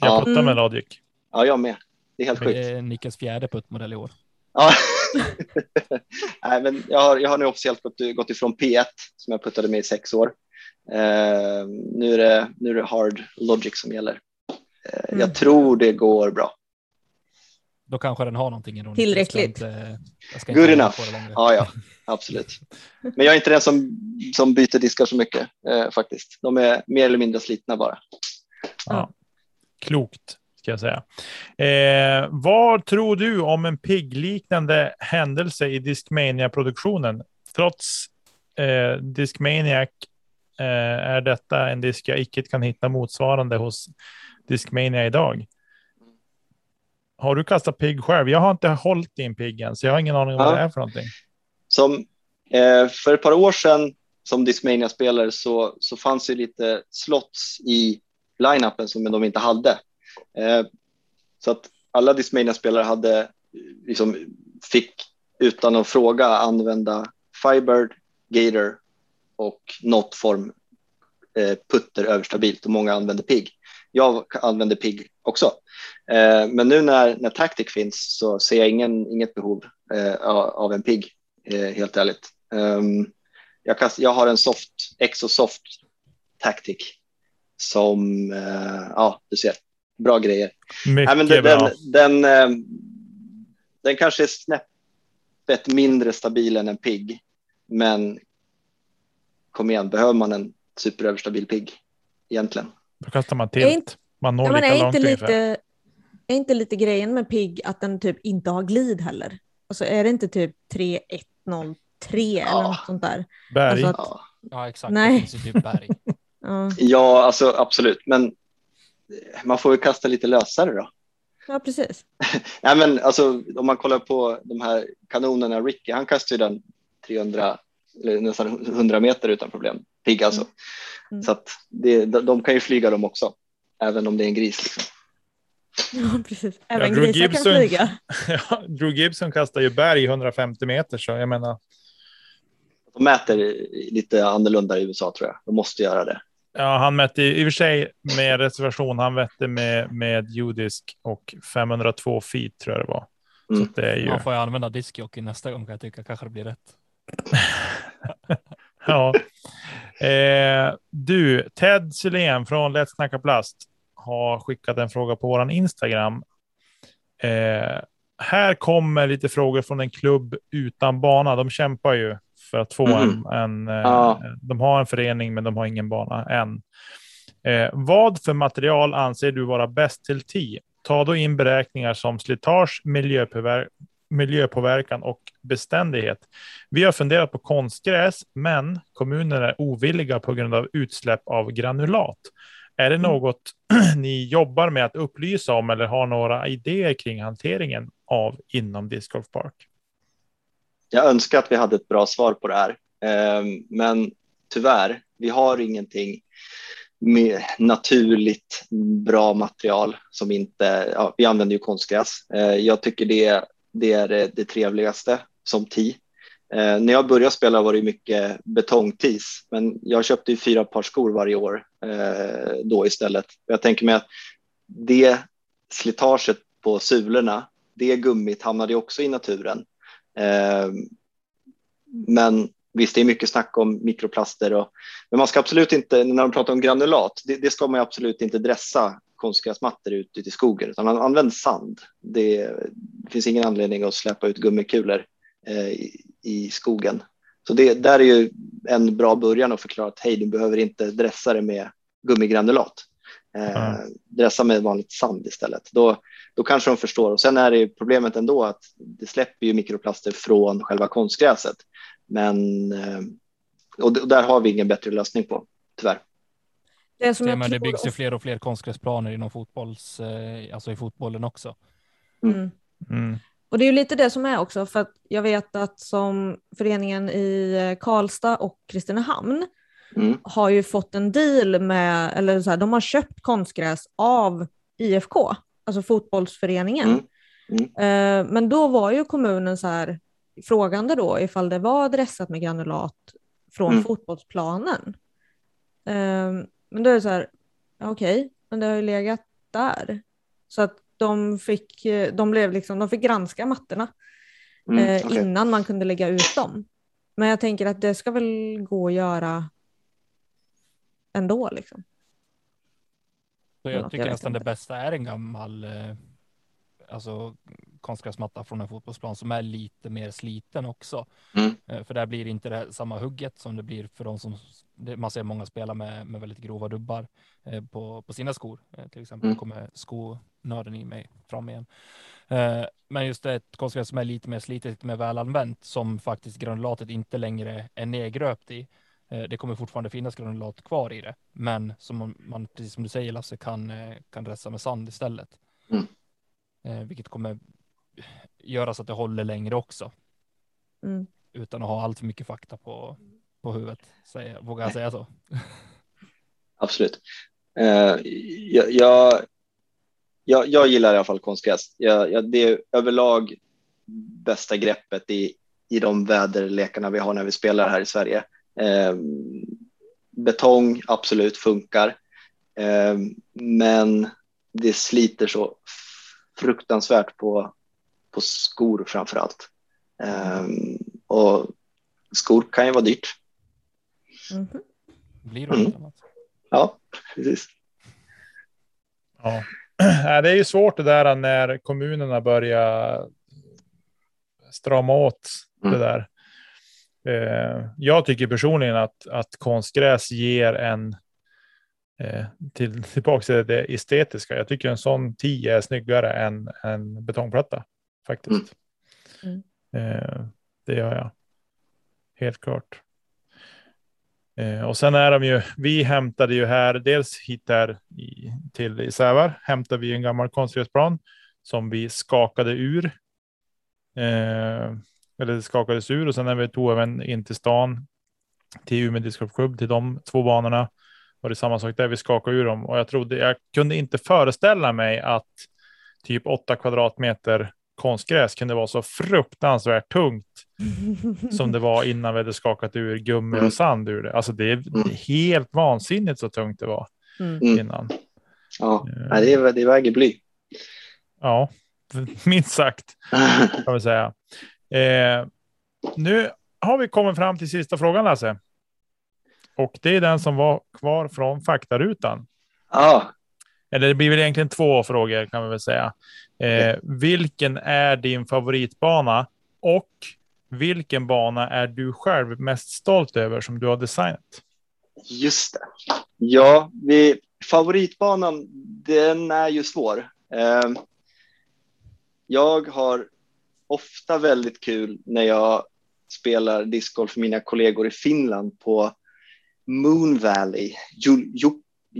Ja, jag Ja. puttar med Mm. Logic. jag med. Det är helt Det sjukt. är Nickes fjärde puttmodell i år. Ja. <laughs> Nej, men jag, har, jag har nu officiellt gått, gått ifrån P1 som jag puttade med i sex år. Eh, nu, är det, nu är det hard logic som gäller. Eh, Mm. Jag tror det går bra. Då kanske den har någonting. Ronny. Tillräckligt. Jag ska inte, jag ska Good enough. Ja, ja, absolut. Men jag är inte den som, som byter diskar så mycket eh, faktiskt. De är mer eller mindre slitna bara. Ja. Klokt, ska jag säga. Eh, vad tror du om en pigg-liknande händelse i Discmania-produktionen? Trots eh, Discmaniac eh, är detta en disk jag icke kan hitta motsvarande hos Discmania idag. Har du kastat pigg själv? Jag har inte hållit i en pigg än, så jag har ingen aning om vad Ja. det är för någonting. Som, eh, för ett par år sedan som Discmania-spelare så, så fanns det lite slots i line-upen som de inte hade. Eh, så att alla Discmania-spelare hade, eh, liksom, fick utan att fråga använda Firebird, Gator och något form eh, putter överstabilt och många använde PIG. Jag använde PIG också. Eh, men nu när, när Tactic finns så ser jag ingen, inget behov eh, av en PIG, eh, helt ärligt. Um, jag, kast, jag har en soft, Exosoft Tactic som, eh, ja, du ser, bra grejer. Mycket Nej, men den, bra. den, den, eh, den kanske är snäppet mindre stabil än en pigg, men kom igen, behöver man en superöverstabil pigg egentligen? Då kastar man tilt. inte- Man når Ja, men lika är långt inte, ungefär. lite, är inte lite grejen med PIG att den typ inte har glid heller? Alltså är det inte typ 3103 eller Ja. något sånt där? Berg. alltså att- Ja, Ja, exakt. Nej. Det finns ju typ berg. <laughs> Ja, ja alltså absolut, men man får ju kasta lite lösare då. ja precis. <laughs> Nej, men alltså, om man kollar på de här kanonerna, Ricky, han kastar ju den 300 eller nästan 100 meter utan problem. Pigg alltså. Mm. Så att det, de, de kan ju flyga dem också, även om det är en gris. Liksom. Ja, precis. Även Drew grisar kan Gibson- flyga. <laughs> Ja, Drew Gibson kastar ju berg 150 meter, så jag menar. De mäter lite annorlunda i USA tror jag. De måste göra det. Ja, han mätte i och för sig med reservation. Han mätte med, med judisk och 502 feet tror jag det var. Mm. Så det är ju. Man får jag använda diskjockey nästa gång kan jag tycka. Kanske det blir rätt. <laughs> Ja. Eh, du, Ted Sylén från Let's Snacka Plast har skickat en fråga på våran Instagram. Eh, här kommer lite frågor från en klubb utan bana. De kämpar ju för att få Mhm. en, en eh, Ja. de har en förening men de har ingen bana än. Eh, vad för material anser du vara bäst till TI? Ta då in beräkningar som slitage, miljöpåver- miljöpåverkan och beständighet. Vi har funderat på konstgräs, men kommunen är ovilliga på grund av utsläpp av granulat. Är det något <clears throat> ni jobbar med att upplysa om eller har några idéer kring hanteringen av inom Disc Golf Park? Jag önskar att vi hade ett bra svar på det här, eh, men tyvärr, vi har ingenting med naturligt bra material som inte, ja, vi använder ju konstgräs. Eh, jag tycker det, det är det, det trevligaste som ti. Eh, när jag började spela var det mycket betongtis, men jag köpte ju fyra par skor varje år eh, då istället. Jag tänker mig att det slitaget på sulorna, det gummit hamnade också i naturen. Eh, men visst, det är mycket snack om mikroplaster, och, men man ska absolut inte, när de pratar om granulat, det, det ska man absolut inte dressa konstgräsmattor ut, ut i skogen, utan man använder sand. Det, det finns ingen anledning att släppa ut gummikulor i, i, skogen. Så det där är ju en bra början att förklara att hej, du behöver inte dressa det med gummigranulat. Eh, mm. Dressa med vanligt sand istället. Då, då kanske de förstår. Och sen är det problemet ändå att det släpper ju mikroplaster från själva konstgräset. Men eh, och där har vi ingen bättre lösning på, tyvärr. Det, som jag men det byggs ju fler och fler konstgräsplaner inom fotbolls, eh, alltså i fotbollen också. Mm. Mm. Och det är ju lite det som är också, för att jag vet att som föreningen i eh, Karlstad och Kristinehamn mm. har ju fått en deal med, eller så här, de har köpt konstgräs av IFK, alltså fotbollsföreningen. Mm. Mm. Men då var ju kommunen så här frågande då ifall det var dressat med granulat från mm. fotbollsplanen. Um, men då är det så här, okej, okay, men det har ju legat där. Så att de fick, de blev liksom, de fick granska mattorna mm, eh, okay. innan man kunde lägga ut dem. Men jag tänker att det ska väl gå att göra ändå liksom. Så jag tycker jag nästan det bästa är en gammal eh, alltså konstgräsmatta från en fotbollsplan som är lite mer sliten också. Mm. Eh, för där blir inte det samma hugget som det blir för de som man ser många spela med, med väldigt grova dubbar eh, på, på sina skor. Eh, till exempel mm. kommer skonörden i mig fram igen. Men just det ett konstgräs som är lite mer slitet, lite mer välanvänt som faktiskt granulatet inte längre är nedgröpt i. Det kommer fortfarande finnas granulat kvar i det, men som man, precis som du säger Lasse, kan, kan resa med sand istället. Mm. Vilket kommer göra så att det håller längre också. Mm. Utan att ha allt för mycket fakta på, på huvudet, säger, vågar jag säga så? <laughs> Absolut. Uh, jag, jag, jag, jag, gillar i alla fall konstgräs. Det är överlag bästa greppet i, i de väderlekarna vi har när vi spelar här i Sverige. Uh, betong absolut funkar, uh, men det sliter så fruktansvärt på, på skor framför allt. Um, och skor kan ju vara dyrt. Mm. Blir det mm. Ja, precis. Ja, <clears throat> det är ju svårt det där när kommunerna börjar strama åt mm. det där. Eh, jag tycker personligen att, att konstgräs ger en eh, till, tillbaka till det estetiska. Jag tycker en sån 10 är snyggare än en betongplatta faktiskt. Mm. Eh, det gör jag. Helt klart. Eh, och sen är de ju, vi hämtade ju här, dels hit här i, till i Sävar, hämtade vi en gammal konstgräsplan som vi skakade ur. Eh, eller det skakades ur och sen när vi tog även in till stan till Umeå discgolfklubb till de två banorna var det samma sak där. Vi skakade ur dem och jag trodde jag kunde inte föreställa mig att typ åtta kvadratmeter konstgräs kunde vara så fruktansvärt tungt som det var innan vi hade skakat ur gummi och sand ur det. Alltså det är helt vansinnigt så tungt det var mm. innan. Ja, uh, det, det väger bly. Ja, <laughs> minst sagt kan vi säga. Eh, nu har vi kommit fram till sista frågan Lasse. Och det är den som var kvar från faktarutan. Ja. Eller det blir väl egentligen två frågor kan vi väl säga. Eh, vilken är din favoritbana och vilken bana är du själv mest stolt över som du har designat? Just det. Ja, vi, favoritbanan, den är ju svår. Eh, jag har ofta väldigt kul när jag spelar discgolf för mina kollegor i Finland på Moon Valley,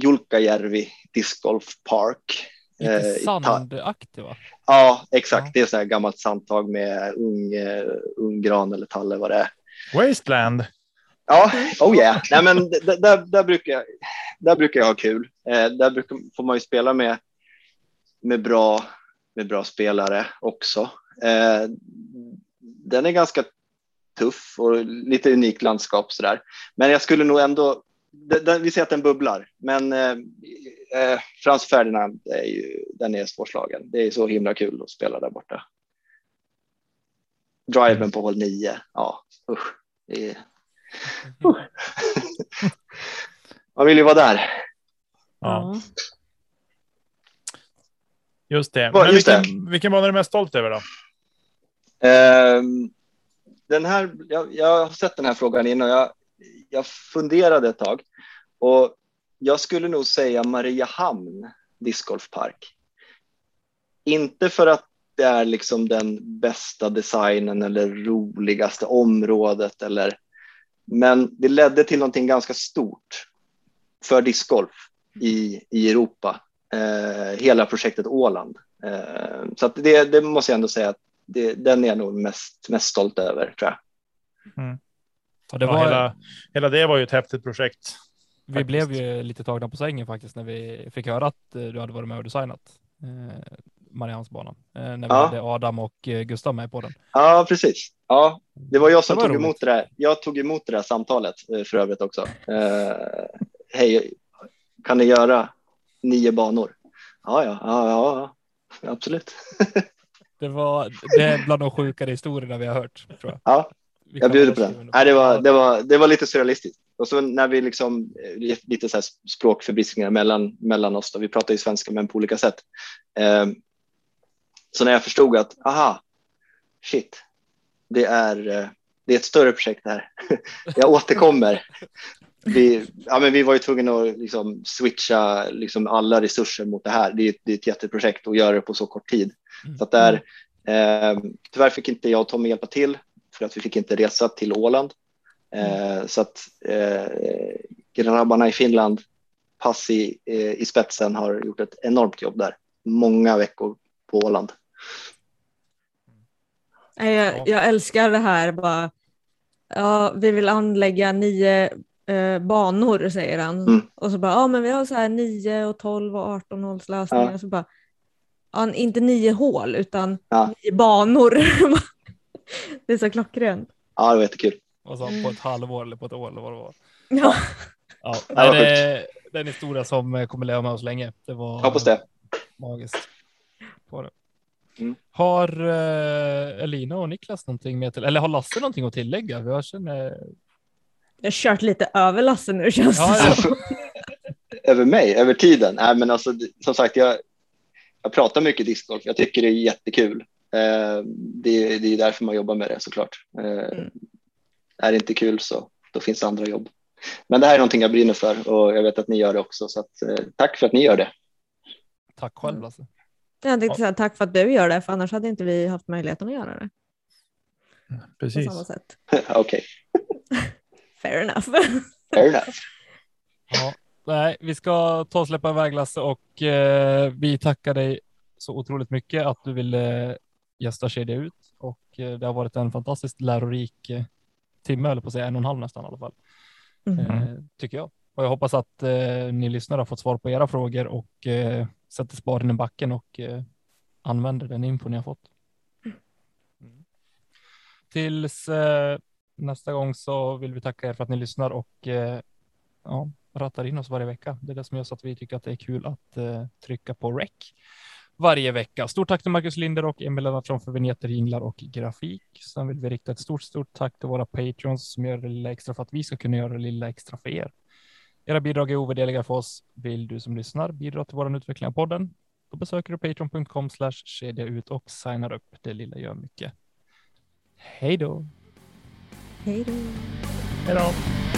Julkajärvi Disc Golf Park. Lite eh, sandaktig va? Ja, exakt. Ja. Det är så här gammalt sandtag med ung, eh, ung gran eller tall eller vad det är. Wasteland. Ja, oh yeah. Nej, men där, där, brukar jag, där brukar jag ha kul. Eh, där brukar, får man ju spela med, med, bra, med bra spelare också. Den är ganska tuff och lite unikt landskap sådär. Men jag skulle nog ändå, d- d- vi ser att den bubblar, men eh, eh, Frans Ferdinand, är ju, den är svårslagen. Det är så himla kul att spela där borta. Driven på håll 9, ja usch. Det är, <laughs> man vill ju vara där. Ja, just det. Men just vilken, vilken bana är du mest stolt över då? Ehm, den här, jag, jag har sett den här frågan innan. Jag, jag funderade ett tag och jag skulle nog säga Mariehamn discgolfpark. Inte för att det är liksom den bästa designen eller roligaste området eller men det ledde till någonting ganska stort för discgolf i, i Europa. Eh, hela projektet Åland. Eh, så att det, det måste jag ändå säga att det, den är jag nog mest, mest stolt över tror jag. Mm. Och det Ja, var, hela, hela det var ju ett häftigt projekt. vi faktiskt. blev ju lite tagna på sängen faktiskt när vi fick höra att eh, du hade varit med och designat eh, Mariansbanan. Eh, när vi Ja. hade Adam och eh, Gustav med på den. Ja, precis. Ja, det var jag som var tog roligt. emot det där. Jag tog emot det där samtalet eh, för övrigt också. Eh, Hej, kan ni göra nio banor? Ja, ja, ja, ja, absolut. <laughs> Det var det är bland de sjukare historierna vi har hört. Tror jag. Ja, jag bjuder på den. Nej, det, var, det, var, det var lite surrealistiskt. Och så när vi liksom, eh, lite så här språkförbistringar mellan, mellan oss, då. vi pratar ju svenska men på olika sätt. Eh, så när jag förstod att, aha, shit, det är, eh, det är ett större projekt det här. <laughs> jag återkommer. Vi, ja, men vi var ju tvungna att liksom switcha liksom alla resurser mot det här. Det är, det är ett jätteprojekt att göra det på så kort tid. Så att där, eh, tyvärr fick inte jag och Tommy hjälpa till för att vi fick inte resa till Åland. Eh, så att eh, grabbarna i Finland, Passi eh, i spetsen, har gjort ett enormt jobb där. Många veckor på Åland. Nej, Jag, jag älskar det här bara. Ja, vi vill anlägga nio eh, banor säger han. Mm. Och så bara, ja men vi har så här 9 och 12 och 18 håls lösningar. Ja. Så bara, ja, inte nio hål utan Ja. nio banor. <laughs> <laughs> det är så klockrent. Ja, det var jättekul. Och så på ett halvår eller på ett år eller vad det var. Ja. Ja, det nej, var det, det är en historia som eh, kommer leva med oss länge. Det var hoppas det. magiskt. Var det. Mm. Har eh, Elina och Niklas någonting med till, eller har Lasse någonting att tillägga? Jag känner, Jag har kört lite över Lasse nu känns Ja, det som. <laughs> Över mig, över tiden. Nej, men alltså, som sagt, jag, jag pratar mycket discgolf. Jag tycker det är jättekul. Eh, det, det är därför man jobbar med det såklart. Eh, Mm. Är det inte kul så då finns det andra jobb. Men det här är någonting jag brinner för och jag vet att ni gör det också. Så att, eh, tack för att ni gör det. tack själv Lasse. Jag tänkte säga tack för att du gör det, för annars hade inte vi haft möjligheten att göra det på Precis. samma sätt. <laughs> Okej, <laughs> Fair enough. <laughs> fair enough. Ja, nej, vi ska ta och släppa iväg Lasse och eh, vi tackar dig så otroligt mycket att du ville eh, gästa Kedja ut och eh, det har varit en fantastiskt lärorik eh, timme, eller på att säga en och en halv nästan i alla fall, Mm. eh, tycker jag. Och jag hoppas att eh, ni lyssnare har fått svar på era frågor och eh, sätter spaden i backen och eh, använder den info ni har fått. Mm. Tills eh, nästa gång så vill vi tacka er för att ni lyssnar och eh, ja, rattar in oss varje vecka. Det är det som gör så att vi tycker att det är kul att eh, trycka på rec varje vecka. Stort tack till Marcus Linder och Emil Lennartsson för vignetter, jinglar och grafik. Sen vill vi rikta ett stort, stort tack till våra patrons som gör det lilla extra för att vi ska kunna göra det lilla extra för er. Era bidrag är ovärderliga för oss. Vill du som lyssnar bidra till vår utveckling av podden? Då besöker du patreon.com slash kedja ut och signar upp. Det lilla gör mycket. Hej då! Hej då. Hej då.